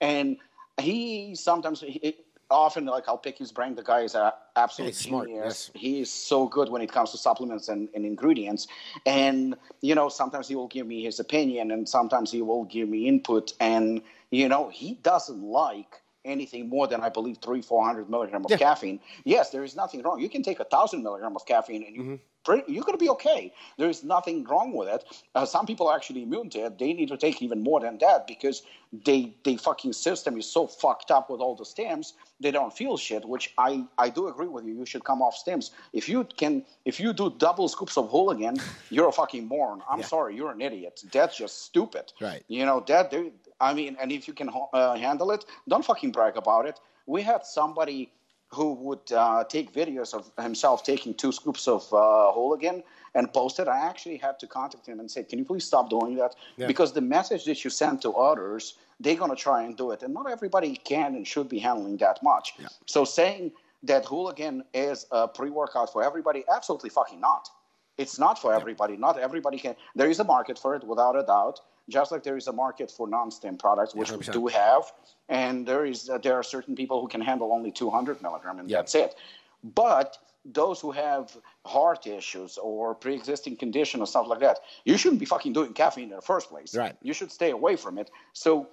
and he sometimes he, often like i'll pick his brain. The guy is a absolute He's smart, genius. he is so good when it comes to supplements and, and ingredients. And you know sometimes he will give me his opinion and sometimes he will give me input. And you know he doesn't like anything more than i believe three four hundred milligram of caffeine. Yes there is nothing wrong. You can take a thousand milligram of caffeine and you pretty, you're going to be okay. There is nothing wrong with it uh, some people are actually immune to it. They need to take even more than that because they they fucking system is so fucked up with all the stems they don't feel shit which i i do agree with you. You should come off stems. If you can if you do double scoops of hooligan you're a fucking moron. I'm sorry you're an idiot. That's just stupid. Right. you know that they, i mean and if you can uh, handle it don't fucking brag about it. We had somebody who would uh, take videos of himself taking two scoops of uh, hooligan and post it i actually had to contact him and say can you please stop doing that? Yeah. because the message that you send to others they're going to try and do it. And not everybody can and should be handling that much. So saying that hooligan is a pre-workout for everybody absolutely fucking not. It's not for everybody. Not everybody can there is a market for it without a doubt just like there is a market for non-stem products which we 100%. do have and there is uh, there are certain people who can handle only 200 milligram and that's it but those who have heart issues or pre-existing condition or stuff like that you shouldn't be fucking doing caffeine in the first place Right. you should stay away from it so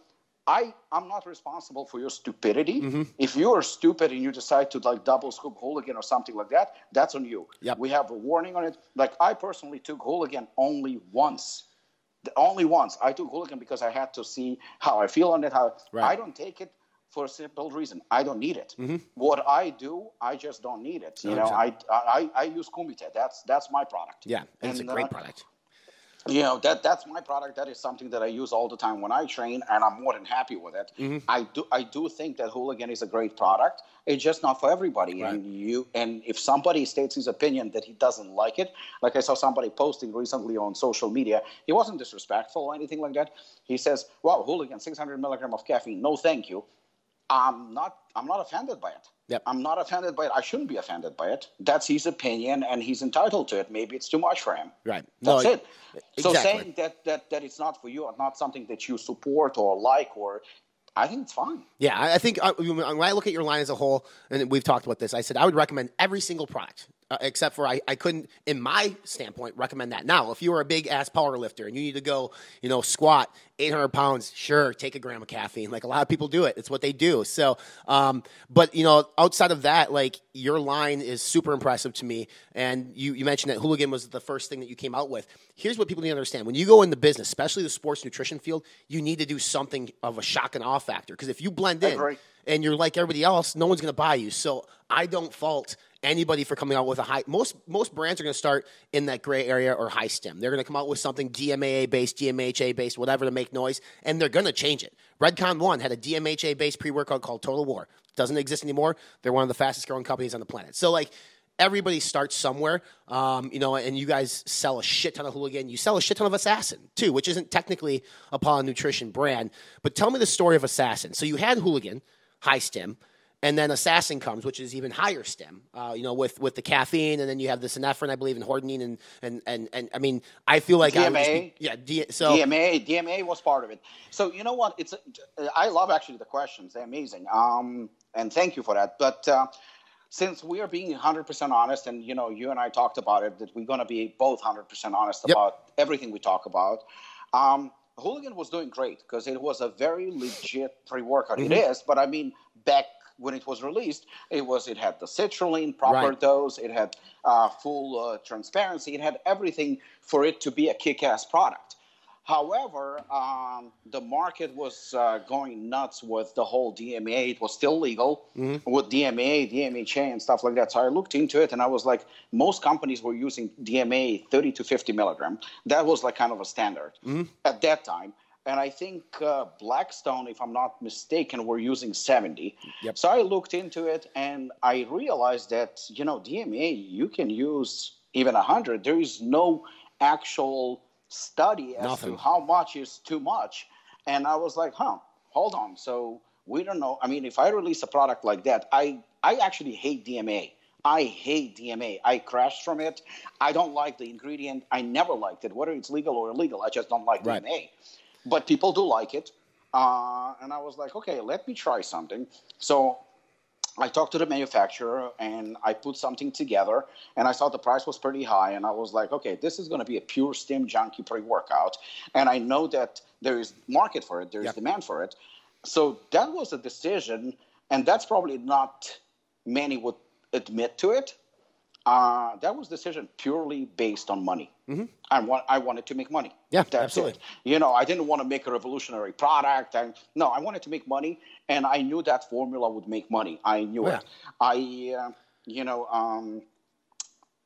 I, I'm not responsible for your stupidity. Mm-hmm. If you are stupid and you decide to like double scoop hooligan or something like that, that's on you. Yep. We have a warning on it. Like I personally took hooligan only once. Only once. I took hooligan because I had to see how I feel on it. How Right. I don't take it for a simple reason. I don't need it. Mm-hmm. What I do, I just don't need it. You know, I, I I use Kumite. That's that's my product. yeah, and it's a great uh, product. You know that that's my product. That is something that i use all the time when i train and i'm more than happy with it. Mm-hmm. i do i do think that hooligan is a great product. It's just not for everybody. And you and if somebody states his opinion that he doesn't like it like i saw somebody posting recently on social media he wasn't disrespectful or anything like that. He says wow hooligan 600 milligram of caffeine no thank you. I'm not i'm not offended by it Yep. I'm not offended by it. I shouldn't be offended by it. That's his opinion, and he's entitled to it. Maybe it's too much for him. Right. That's No, it. So exactly. saying that, that that it's not for you or not something that you support or like or I think it's fine. Yeah, I I think when I look at your line as a whole, and we've talked about this, I said I would recommend every single product, uh, except for I, I couldn't, in my standpoint, recommend that. Now, if you are a big ass power lifter and you need to go, you know, squat 800 pounds, sure, take a gram of caffeine. Like a lot of people do it. It's what they do. So, um, but, you know, outside of that, like your line is super impressive to me. And you, you mentioned that Hooligan was the first thing that you came out with. Here's what people need to understand when you go in the business, especially the sports nutrition field, you need to do something of a shock and awe factor. Because if you blend in, and you're like everybody else, no one's going to buy you. So I don't fault anybody for coming out with a high. Most most brands are going to start in that gray area or high stem. They're going to come out with something DMAA based, DMHA based, whatever to make noise, and they're going to change it. Redcon One had a DMHA based pre workout called Total War. Doesn't exist anymore. They're one of the fastest growing companies on the planet. So like. Everybody starts somewhere, um, you know, and you guys sell a shit ton of hooligan. You sell a shit ton of assassin too, which isn't technically Apollon Nutrition brand. But tell me the story of assassin. So you had hooligan, high stem, and then assassin comes, which is even higher stem. Uh, you know, with with the caffeine, and then you have the synephrine, I believe, and hordenine, and and and, and I mean, I feel like DMA. be- yeah, D, so DMA, DMA was part of it. So you know what? It's I love actually the questions. They're amazing. Um, and thank you for that. But uh, since we are being 100% honest, and you know, you and I talked about it, that we're going to be both 100% honest Yep. about everything we talk about. Um, Hooligan was doing great because it was a very legit pre-workout. It Mhm. is, but I mean, back when it was released, it was it had the citrulline, proper Right. dose, it had uh, full uh, transparency, it had everything for it to be a kick-ass product. However, um, the market was uh, going nuts with the whole DMA. It was still legal Mm-hmm. with DMA, DMHA, and stuff like that. So I looked into it and I was like, most companies were using DMA 30 to 50 milligram. That was like kind of a standard at that time. And I think uh, Blackstone, if I'm not mistaken, were using 70. Yep. So I looked into it and I realized that, you know, DMA, you can use even 100. There is no actual study as Nothing. to how much is too much. And I was like, huh, hold on. So we don't know. I mean, if I release a product like that, I, I actually hate DMA. I hate DMA. I crashed from it. I don't like the ingredient. I never liked it, whether it's legal or illegal. I just don't like Right. DMA. But people do like it. Uh, and I was like, okay, let me try something. So I talked to the manufacturer and I put something together and I saw the price was pretty high and I was like, okay, this is going to be a pure stim junkie pre-workout and I know that there is market for it, there is demand for it. So that was a decision and that's probably not many would admit to it. Uh, that was decision purely based on money. Mm-hmm. I want I wanted to make money. Yeah, That's absolutely. it. You know, I didn't want to make a revolutionary product. And no, I wanted to make money, and I knew that formula would make money. I knew Yeah. it. I, uh, you know, um,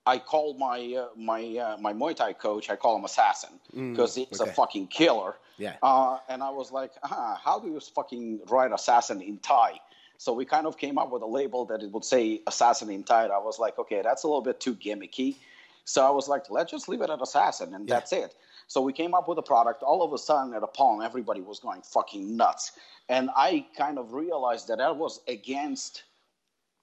I called my uh, my uh, my Muay Thai coach. I call him Assassin Mm, because he's okay. a fucking killer. Yeah. Uh, and I was like, ah, how do you fucking write assassin in Thai? So we kind of came up with a label that it would say assassin in Thai. I was like, okay, that's a little bit too gimmicky. So I was like, let's just leave it at assassin, and that's it. So we came up with a product. All of a sudden, at Apollon, everybody was going fucking nuts, and I kind of realized that that was against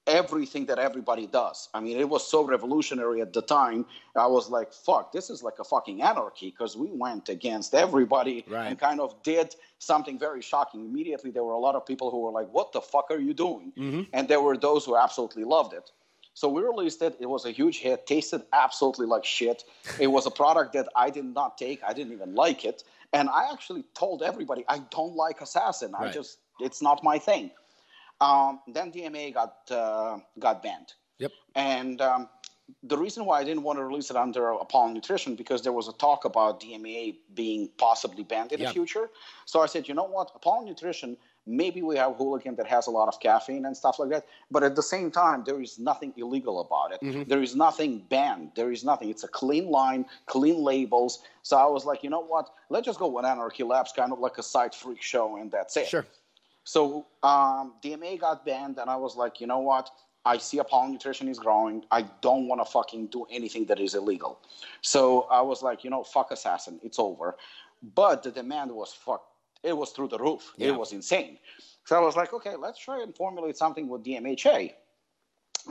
everything that everybody does. I mean, it was so revolutionary at the time. I was like, fuck, this is like a fucking anarchy because we went against everybody and kind of did something very shocking. Immediately, there were a lot of people who were like, what the fuck are you doing? Mm-hmm. And there were those who absolutely loved it. So we released it. It was a huge hit. Tasted absolutely like shit. It was a product that I did not take. I didn't even like it. And I actually told everybody I don't like Assassin. I just it's not my thing. Um, then DMA got uh, got banned. Yep. And um, the reason why I didn't want to release it under Apollon Nutrition because there was a talk about DMA being possibly banned in Yeah. the future. So I said, you know what, Apollon Nutrition. Maybe we have hooligan that has a lot of caffeine and stuff like that, but at the same time, there is nothing illegal about it. Mm-hmm. There is nothing banned. There is nothing. It's a clean line, clean labels. So I was like, you know what? Let's just go with Anarchy Labs, kind of like a side freak show, and that's it. Sure. So um, DMA got banned, and I was like, you know what? I see Apollon Nutrition is growing. I don't want to fucking do anything that is illegal. So I was like, you know, fuck Assassin. It's over. But the demand was fuck. It was through the roof. Yeah. It was insane. So I was like, okay, let's try and formulate something with DMHA.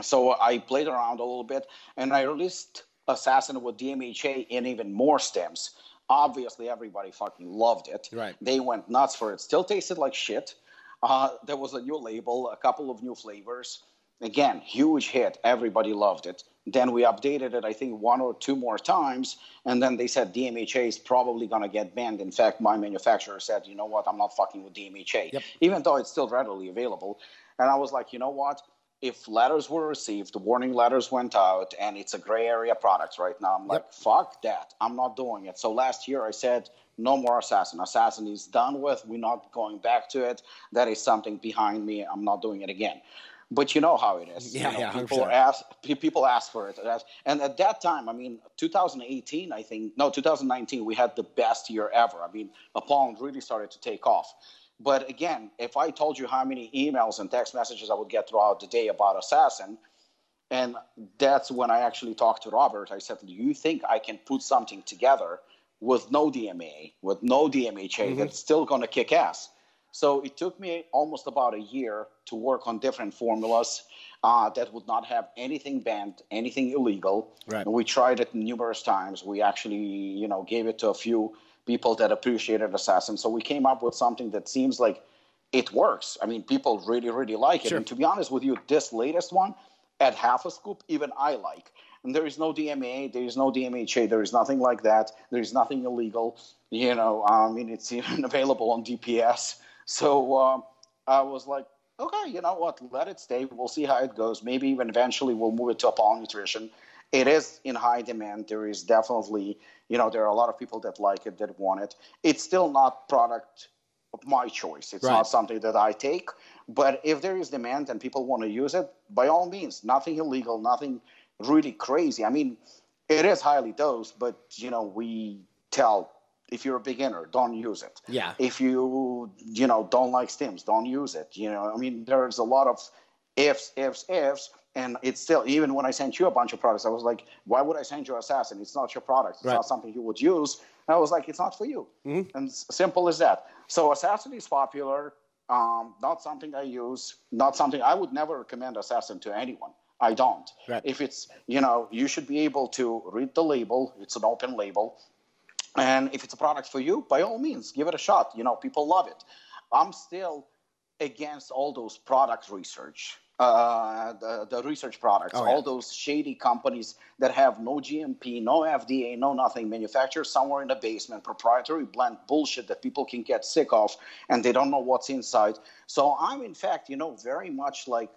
So I played around a little bit, and I released Assassin with DMHA and even more stems. Obviously, everybody fucking loved it. Right. They went nuts for it. Still tasted like shit. Uh, there was a new label, a couple of new flavors. Again, huge hit. Everybody loved it. Then we updated it, I think, one or two more times, and then they said DMHA is probably going to get banned. In fact, my manufacturer said, you know what, I'm not fucking with DMHA, even though it's still readily available. And I was like, you know what? If letters were received, warning letters went out, and it's a gray area product right now, I'm like, fuck that. I'm not doing it. So last year I said, no more Assassin. Assassin is done with. We're not going back to it. That is something behind me. I'm not doing it again. But you know how it is. You Yeah, know, yeah, People 100%. ask. People ask for it, and at that time, I mean, 2018, I think, no, 2019, we had the best year ever. I mean, Apollon really started to take off. But again, if I told you how many emails and text messages I would get throughout the day about Assassin, and that's when I actually talked to Robert. I said, "Do you think I can put something together with no DMA, with no DMHA, Mhm. that's still going to kick ass?" So it took me almost about a year to work on different formulas uh, that would not have anything banned, anything illegal. Right. And we tried it numerous times. We actually, you know, gave it to a few people that appreciated Assassin. So we came up with something that seems like it works. I mean, people really, really like it. Sure. And to be honest with you, this latest one, at half a scoop, even I like. And there is no DMA, there is no DMHA, there is nothing like that. There is nothing illegal. You know, I mean, it's even available on DPS. So um, I was like, okay, you know what? Let it stay. We'll see how it goes. Maybe even eventually we'll move it to Apollon Nutrition. It is in high demand. There is definitely, you know, there are a lot of people that like it, that want it. It's still not product of my choice. It's Right. not something that I take. But if there is demand and people want to use it, by all means, nothing illegal, nothing really crazy. I mean, it is highly dosed, but you know, we tell if you're a beginner, don't use it. Yeah. If you you know don't like stims, don't use it. You know, I mean, there's a lot of ifs, ifs, ifs, and it's still even when I sent you a bunch of products, I was like, why would I send you Assassin? It's not your product. It's Right. not something you would use. And I was like, it's not for you. Mm-hmm. And simple as that. So Assassin is popular. Um, not something I use. Not something I would never recommend Assassin to anyone. I don't. Right. If it's you know, you should be able to read the label. It's an open label. And if it's a product for you, by all means, give it a shot. You know, people love it. I'm still against all those product research, uh, the, the research products, Oh, yeah. all those shady companies that have no GMP, no FDA, no nothing, manufactured somewhere in the basement, proprietary blend bullshit that people can get sick of, and they don't know what's inside. So I'm, in fact, you know, very much like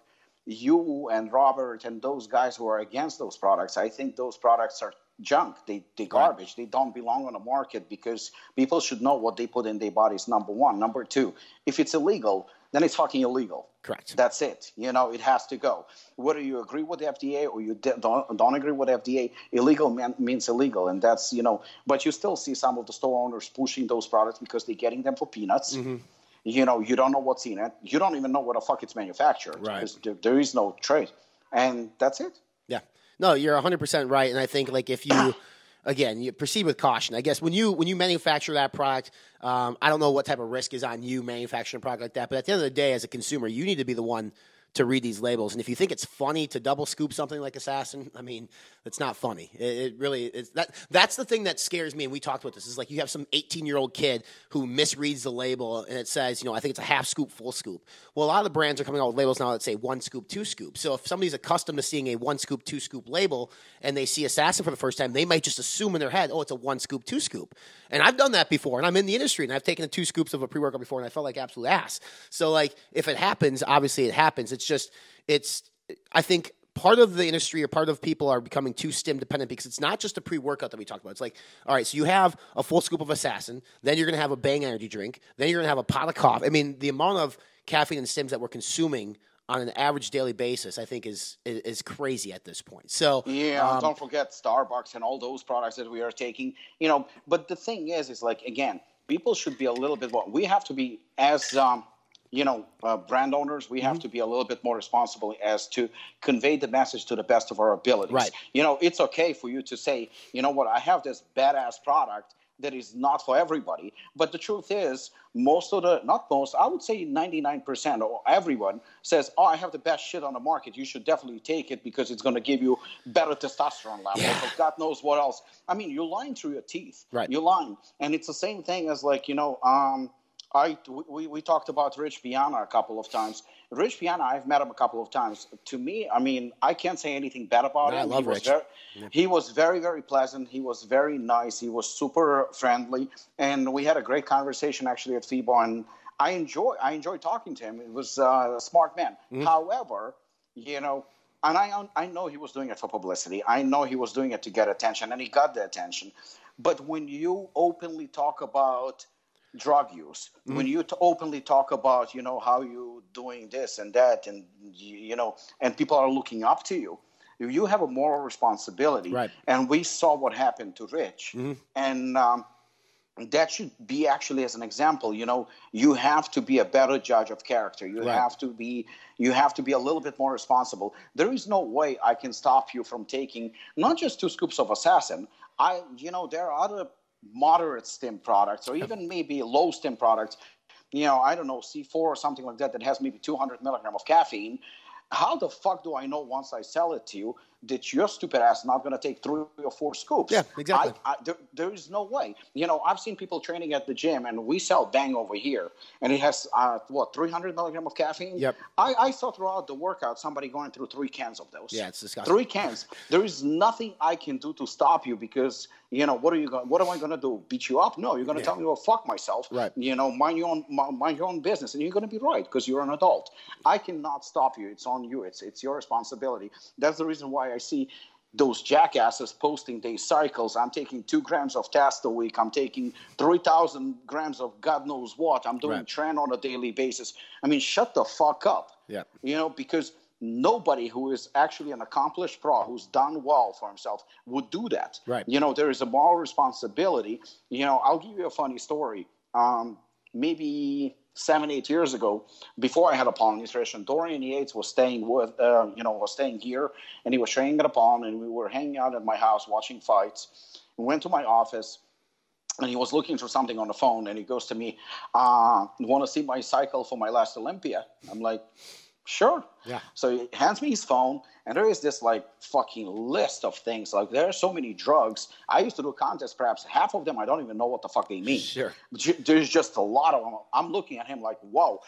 you and Robert and those guys who are against those products. I think those products are junk. They they garbage. They don't belong on the market because people should know what they put in their bodies. Number one. Number two. If it's illegal, then it's fucking illegal. Correct. That's it. You know, it has to go. Whether you agree with the FDA or you don't, don't agree with FDA, illegal man, means illegal, and that's you know. But you still see some of the store owners pushing those products because they're getting them for peanuts. Mm-hmm. You know, you don't know what's in it. You don't even know where the fuck it's manufactured. Right. because There, there is no trade, and that's it. Yeah. No, you're 100% right. And I think, like, if you, again, you proceed with caution. I guess when you when you manufacture that product, um, I don't know what type of risk is on you manufacturing a product like that. But at the end of the day, as a consumer, you need to be the one to read these labels. And if you think it's funny to double scoop something like Assassin, I mean, it's not funny. It, it really is. That that's the thing that scares me. And we talked about this. Is like you have some 18 year old kid who misreads the label and it says, you know, I think it's a half scoop, full scoop. Well, a lot of the brands are coming out with labels now that say one scoop, two scoop. So if somebody's accustomed to seeing a one scoop, two scoop label and they see Assassin for the first time, they might just assume in their head, oh, it's a one scoop, two scoop. And I've done that before, and I'm in the industry, and I've taken two scoops of a pre workout before, and I felt like absolute ass. So like, if it happens, obviously it happens. It's just, it's. I think part of the industry or part of people are becoming too stim dependent because it's not just a pre workout that we talked about. It's like, all right, so you have a full scoop of Assassin, then you're going to have a Bang energy drink, then you're going to have a pot of coffee. I mean, the amount of caffeine and stims that we're consuming on an average daily basis, I think, is is, is crazy at this point. So Yeah, um, don't forget Starbucks and all those products that we are taking. You know, but the thing is, is like again, people should be a little bit more. We have to be as um, you know, uh, brand owners. We Mm-hmm. have to be a little bit more responsible as to convey the message to the best of our abilities. Right. You know, it's okay for you to say, you know what, I have this badass product that is not for everybody. But the truth is, most of the, not most, I would say 99% or everyone says, oh, I have the best shit on the market. You should definitely take it because it's going to give you better testosterone levels or God knows what else. I mean, you're lying through your teeth. Right. You're lying. And it's the same thing as like, you know, um, I we, we talked about Rich Piana a couple of times. Rich Piana, I've met him a couple of times. To me, I mean, I can't say anything bad about No, I him. love he was Rich. Very, He was very, very pleasant. He was very nice. He was super friendly, and we had a great conversation actually at FIBO. And I enjoy I enjoyed talking to him. It was uh, a smart man. Mm-hmm. However, you know. And I, I know he was doing it for publicity. I know he was doing it to get attention, and he got the attention. But when you openly talk about drug use Mm-hmm. when you t- openly talk about you know how you doing this and that and you, you know and people are looking up to you you have a moral responsibility Right. and we saw what happened to rich Mm-hmm. and um, that should be actually as an example you know you have to be a better judge of character you Right. have to be you have to be a little bit more responsible there is no way i can stop you from taking not just two scoops of assassin i you know there are other moderate stim products or even maybe low stim products you know i don't know c4 or something like that that has maybe 200 milligram of caffeine. How the fuck do I know once I sell it to you that your stupid ass is not going to take three or four scoops? Yeah, exactly. I, I, there, there is no way. You know, I've seen people training at the gym, and we sell Bang over here, and it has uh, what 300 milligram of caffeine. Yep. I, I saw throughout the workout somebody going through three cans of those. Yeah, it's disgusting. Three cans. There is nothing I can do to stop you because you know what are you going? What am I going to do? Beat you up? No, you're going to tell me to fuck myself. Right. You know, mind your own mind your own business, and you're going to be right because you're an adult. I cannot stop you. It's on you. It's it's your responsibility. That's the reason why I see those jackasses posting their cycles. I'm taking two grams of test a week. I'm taking 3,000 grams of God knows what. I'm doing Right. tren on a daily basis. I mean, shut the fuck up. Yeah. You know, because nobody who is actually an accomplished pro who's done well for himself would do that. Right. You know, there is a moral responsibility. You know, I'll give you a funny story. Um, maybe seven, eight years ago, before I had a Apollon Nutrition, Dorian Yates was staying with, uh, you know, was staying here, and he was training at Apollo, and we were hanging out at my house watching fights. We went to my office, and he was looking for something on the phone, and he goes to me, uh, "Want to see my cycle for my last Olympia?" I'm like, "Sure." Yeah. So he hands me his phone, and there is this like fucking list of things. Like there are so many drugs. I used to do contests, perhaps half of them I don't even know what the fuck they mean. Sure. Ju- There's just a lot of them. I'm looking at him like, whoa,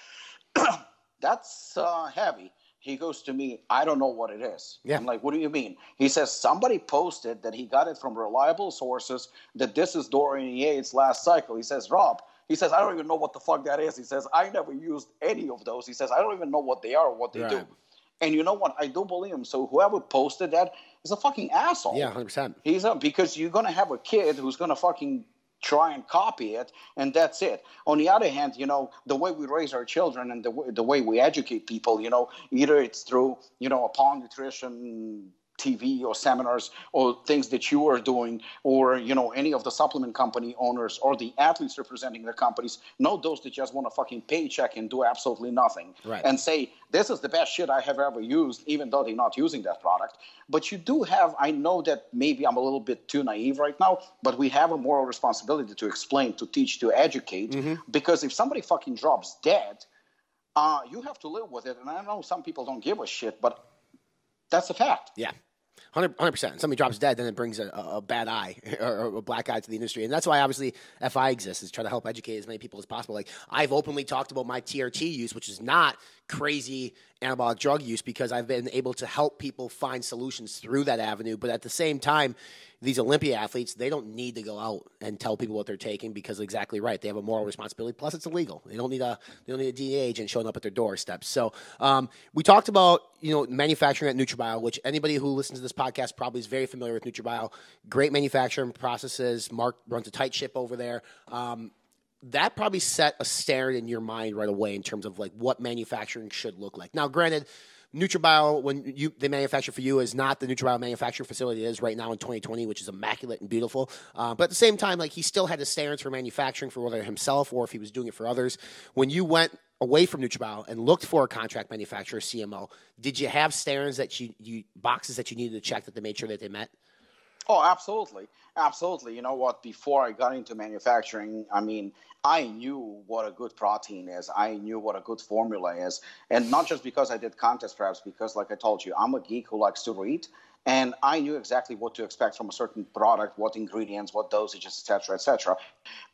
that's uh, heavy. He goes to me, I don't know what it is. Yeah. I'm like, what do you mean? He says, somebody posted that he got it from reliable sources, that this is Dorian Yates' last cycle. He says, Rob, he says, I don't even know what the fuck that is. He says, I never used any of those. He says, I don't even know what they are or what they do. And you know what? I don't believe him. So whoever posted that is a fucking asshole. Yeah, 100%. He's a, because you're gonna have a kid who's gonna fucking try and copy it, and that's it. On the other hand, you know the way we raise our children and the way, the way we educate people, you know, either it's through you know Apollon nutrition TV or seminars or things that you are doing, or you know any of the supplement company owners or the athletes representing their companies, not those that just want a fucking paycheck and do absolutely nothing, Right. and say this is the best shit I have ever used, even though they're not using that product. But you do have, I know that maybe I'm a little bit too naive right now, but we have a moral responsibility to explain, to teach, to educate, because if somebody fucking drops dead, uh, you have to live with it. And I know some people don't give a shit, but that's a fact. Yeah. 100 percent. Somebody drops dead, then it brings a, a bad eye or a black eye to the industry, and that's why obviously FI exists is try to help educate as many people as possible. Like I've openly talked about my TRT use, which is not crazy anabolic drug use, because I've been able to help people find solutions through that avenue. But at the same time, these Olympia athletes they don't need to go out and tell people what they're taking because exactly right, they have a moral responsibility. Plus, it's illegal. They don't need a they don't need a DEA agent showing up at their doorstep. So um, we talked about you know manufacturing at NutraBio, which anybody who listens to this podcast probably is very familiar with NutraBio. Great manufacturing processes. Mark runs a tight ship over there. Um, that probably set a standard in your mind right away in terms of like what manufacturing should look like. Now, granted, NutraBio, when you they manufacture for you, is not the NutraBio manufacturing facility it is right now in 2020, which is immaculate and beautiful. Uh, but at the same time, like he still had the standards for manufacturing for whether himself or if he was doing it for others. When you went away from NutraBio and looked for a contract manufacturer, CMO, did you have standards that you, you boxes that you needed to check that they made sure that they met? Oh, absolutely. Absolutely. You know what? Before I got into manufacturing, I mean, I knew what a good protein is. I knew what a good formula is. And not just because I did contest preps, because, like I told you, I'm a geek who likes to read. And I knew exactly what to expect from a certain product, what ingredients, what dosages, et cetera, et cetera.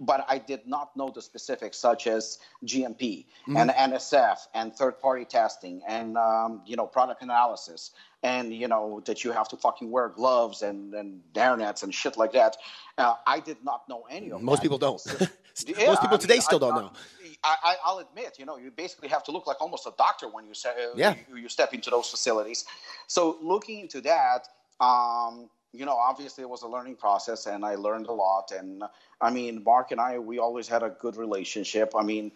But I did not know the specifics, such as GMP and NSF and third-party testing and um, you know product analysis and you know that you have to fucking wear gloves and and hairnets and shit like that. Uh, I did not know any of them. Most that. people don't. Yeah, Most people I today mean, still I- don't know. I, I, I'll admit, you know, you basically have to look like almost a doctor when you say, uh, Yeah. you, you step into those facilities. So looking into that, um, you know, obviously it was a learning process, and I learned a lot. And I mean, Mark and I, we always had a good relationship. I mean,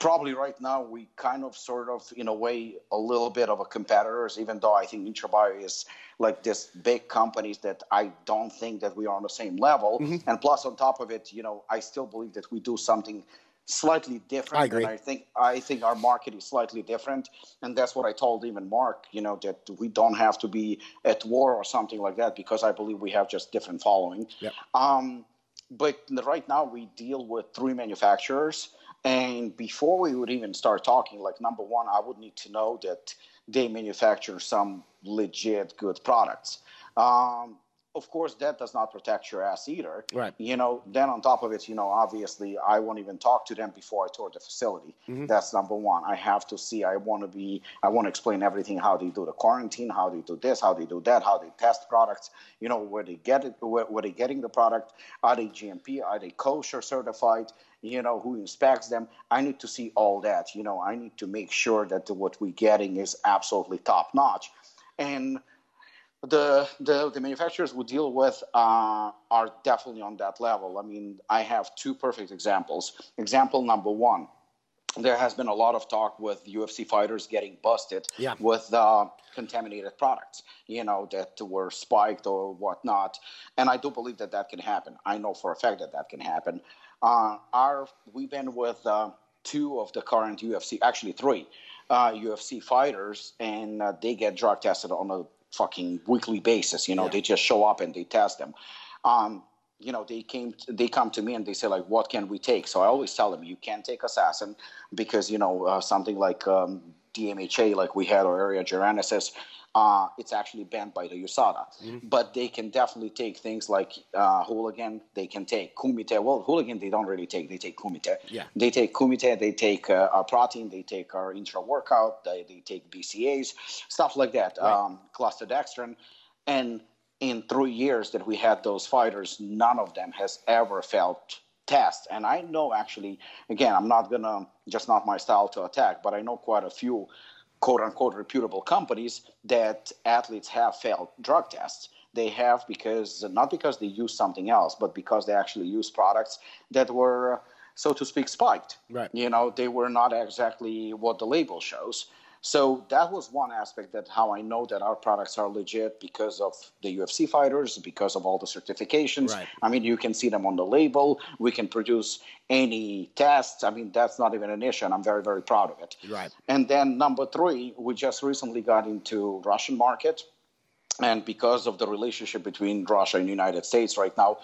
probably right now we kind of sort of in a way a little bit of a competitors even though i think NutraBio is like this big companies that i don't think that we are on the same level Mm-hmm. and plus on top of it you know i still believe that we do something slightly different I agree. and i think i think our market is slightly different and that's what i told even mark you know that we don't have to be at war or something like that because i believe we have just different following Yep. um, but right now we deal with three manufacturers. And before we would even start talking, like number one, I would need to know that they manufacture some legit good products. Um, of course, that does not protect your ass either. Right. You know, then on top of it, you know, obviously, I won't even talk to them before I tour the facility. Mhm. That's number one. I have to see. I want to be. I want to explain everything: how they do the quarantine, how they do this, how they do that, how they test products. You know, where they get it, where, where they getting the product. Are they GMP? Are they kosher certified? You know, who inspects them? I need to see all that. You know, I need to make sure that what we're getting is absolutely top notch. And the, the the manufacturers we deal with uh, are definitely on that level. I mean, I have two perfect examples. Example number one. There has been a lot of talk with UFC fighters getting busted Yeah. with uh, contaminated products, you know, that were spiked or whatnot. And I do believe that that can happen. I know for a fact that that can happen. Uh, our we've been with uh, two of the current UFC, actually three uh, UFC fighters, and uh, they get drug tested on a fucking weekly basis. You know, they just show up and they test them. Um, you know, they came, they come to me and they say like, "What can we take?" So I always tell them, "You can't take assassin because you know uh, something like um, DMHA, like we had, or eria jarensis." Uh, it's actually banned by the USADA, but they can definitely take things like uh, hooligan. They can take kumite. Well, hooligan they don't really take. They take kumite. Yeah. They take kumite, they take uh, our protein, they take our intra workout, they, they take BCAs, stuff like that, um, cluster dextrin. And in three years that we had those fighters, none of them has ever felt test. And I know actually, again, I'm not gonna just not my style to attack, but I know quite a few quote unquote reputable companies that athletes have failed drug tests. They have because not because they use something else, but because they actually use products that were, so to speak, spiked. Right. You know, they were not exactly what the label shows. So that was one aspect that how I know that our products are legit because of the UFC fighters, because of all the certifications. Right. I mean, you can see them on the label. We can produce any tests. I mean, that's not even an issue, and I'm very, very proud of it. Right. And then number three, we just recently got into Russian market, and because of the relationship between Russia and the United States right now,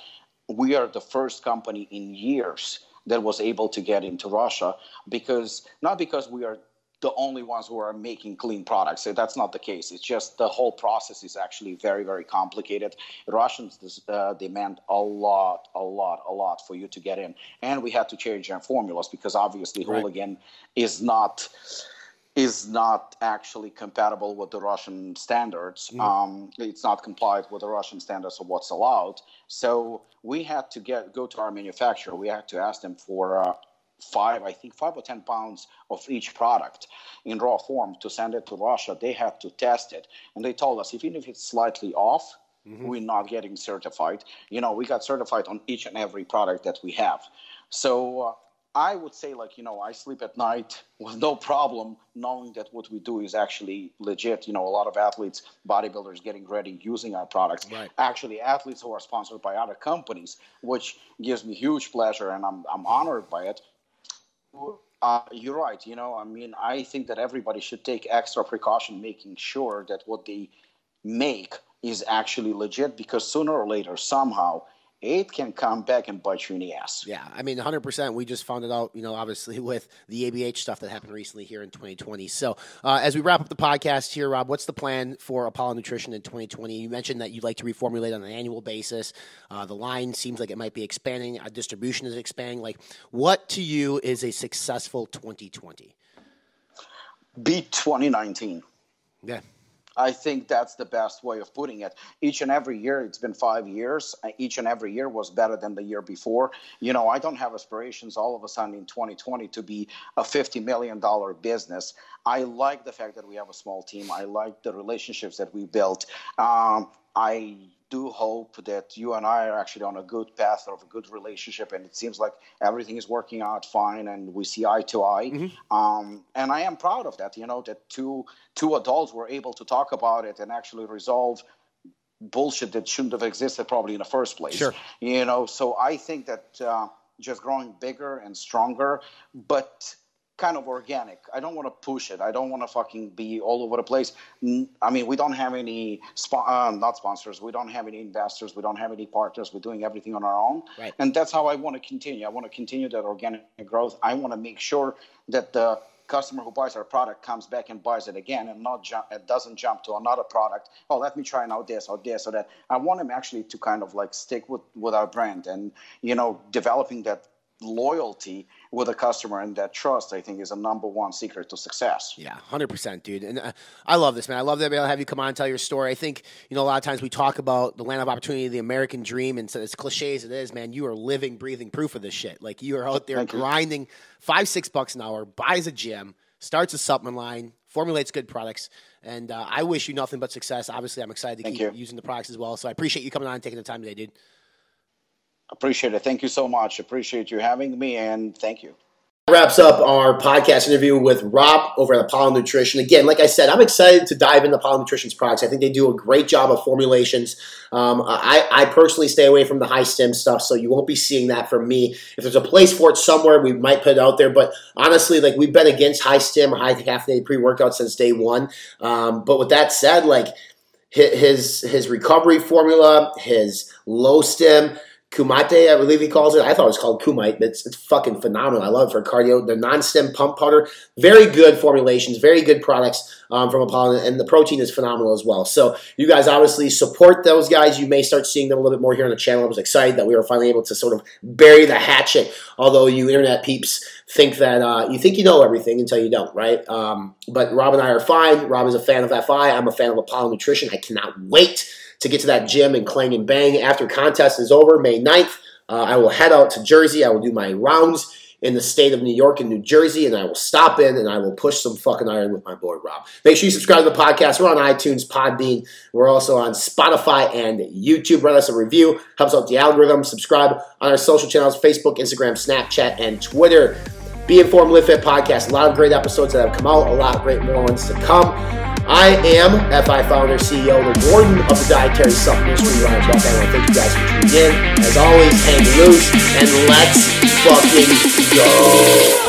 we are the first company in years that was able to get into Russia because not because we are the only ones who are making clean products. So that's not the case. It's just the whole process is actually very, very complicated. Russians uh, demand a lot, a lot, a lot for you to get in, and we had to change our formulas because obviously Right. hooligan is not is not actually compatible with the Russian standards. Um, it's not complied with the Russian standards of what's allowed. So we had to get go to our manufacturer. We had to ask them for uh, five, I think five or ten pounds of each product in raw form to send it to Russia. They had to test it, and they told us even if it's slightly off, we're not getting certified. You know, we got certified on each and every product that we have. So. Uh, I would say, like, you know, I sleep at night with no problem knowing that what we do is actually legit. You know, a lot of athletes, bodybuilders getting ready using our products. Right. Actually, athletes who are sponsored by other companies, which gives me huge pleasure and I'm, I'm honored by it. Uh, you're right. You know, I mean, I think that everybody should take extra precaution making sure that what they make is actually legit because sooner or later, somehow, it can come back and bite you in the ass. Yeah, I mean, 100%. We just found it out, you know, obviously with the ABH stuff that happened recently here in 2020. So, uh, as we wrap up the podcast here, Rob, what's the plan for Apollon Nutrition in 2020? You mentioned that you'd like to reformulate on an annual basis. Uh, the line seems like it might be expanding, our distribution is expanding. Like, what to you is a successful 2020? Beat 2019. Yeah. I think that's the best way of putting it. Each and every year, it's been five years. Each and every year was better than the year before. You know, I don't have aspirations all of a sudden in 2020 to be a $50 million business. I like the fact that we have a small team. I like the relationships that we built. Um, I do hope that you and I are actually on a good path of a good relationship, and it seems like everything is working out fine, and we see eye to eye. Um, and I am proud of that. You know that two two adults were able to talk about it and actually resolve bullshit that shouldn't have existed probably in the first place. Sure. You know, so I think that uh, just growing bigger and stronger, but kind of organic. I don't want to push it. I don't want to fucking be all over the place. I mean, we don't have any, spo- uh, not sponsors. We don't have any investors. We don't have any partners. We're doing everything on our own. Right. And that's how I want to continue. I want to continue that organic growth. I want to make sure that the customer who buys our product comes back and buys it again and not jump, it doesn't jump to another product. Oh, let me try now this or this or that. I want them actually to kind of like stick with, with our brand and, you know, developing that loyalty with a customer and that trust, I think, is a number one secret to success. Yeah, hundred percent, dude. And uh, I love this, man. I love that I'll have you come on and tell your story. I think you know a lot of times we talk about the land of opportunity, the American dream, and so as cliche as it is, man, you are living, breathing proof of this shit. Like you are out there Thank you. grinding five, six bucks an hour, buys a gym, starts a supplement line, formulates good products, And uh, I wish you nothing but success. Obviously, I'm excited to Thank keep you. using the products as well. So I appreciate you coming on and taking the time today, dude. Appreciate it. Thank you so much. Appreciate you having me, and thank you. wraps up our podcast interview with Rob over at Apollon Nutrition. Again, like I said, I'm excited to dive into Apollon Nutrition's products. I think they do a great job of formulations. Um, I, I personally stay away from the high stim stuff, so you won't be seeing that from me. If there's a place for it somewhere, we might put it out there. But honestly, like we've been against high stim, high caffeinated pre workout since day one. Um, but with that said, like his his recovery formula, his low stim. Kumite, I believe he calls it. I thought it was called Kumite, but it's, it's fucking phenomenal. I love it for cardio. The non-stim pump powder, very good formulations, very good products um, from Apollon, and the protein is phenomenal as well. So you guys obviously support those guys. You may start seeing them a little bit more here on the channel. I was excited that we were finally able to sort of bury the hatchet. Although you internet peeps think that uh, you think you know everything until you don't, right? Um, but Rob and I are fine. Rob is a fan of FI. I'm a fan of Apollon Nutrition. I cannot wait to get to that gym and clang and bang after contest is over May 9th. Uh, I will head out to Jersey. I will do my rounds in the state of New York and New Jersey, and I will stop in and I will push some fucking iron with my boy Rob. Make sure you subscribe to the podcast. We're on iTunes, Podbean. We're also on Spotify and YouTube. Write us a review. Helps out the algorithm. Subscribe on our social channels Facebook, Instagram, Snapchat, and Twitter. Be Informed Live Fit podcast. A lot of great episodes that have come out. A lot of great more ones to come. I am FI founder, CEO, the warden of the dietary supplement industry, Ryan Buck. I want to thank you guys for tuning in. As always, hang loose and let's fucking go.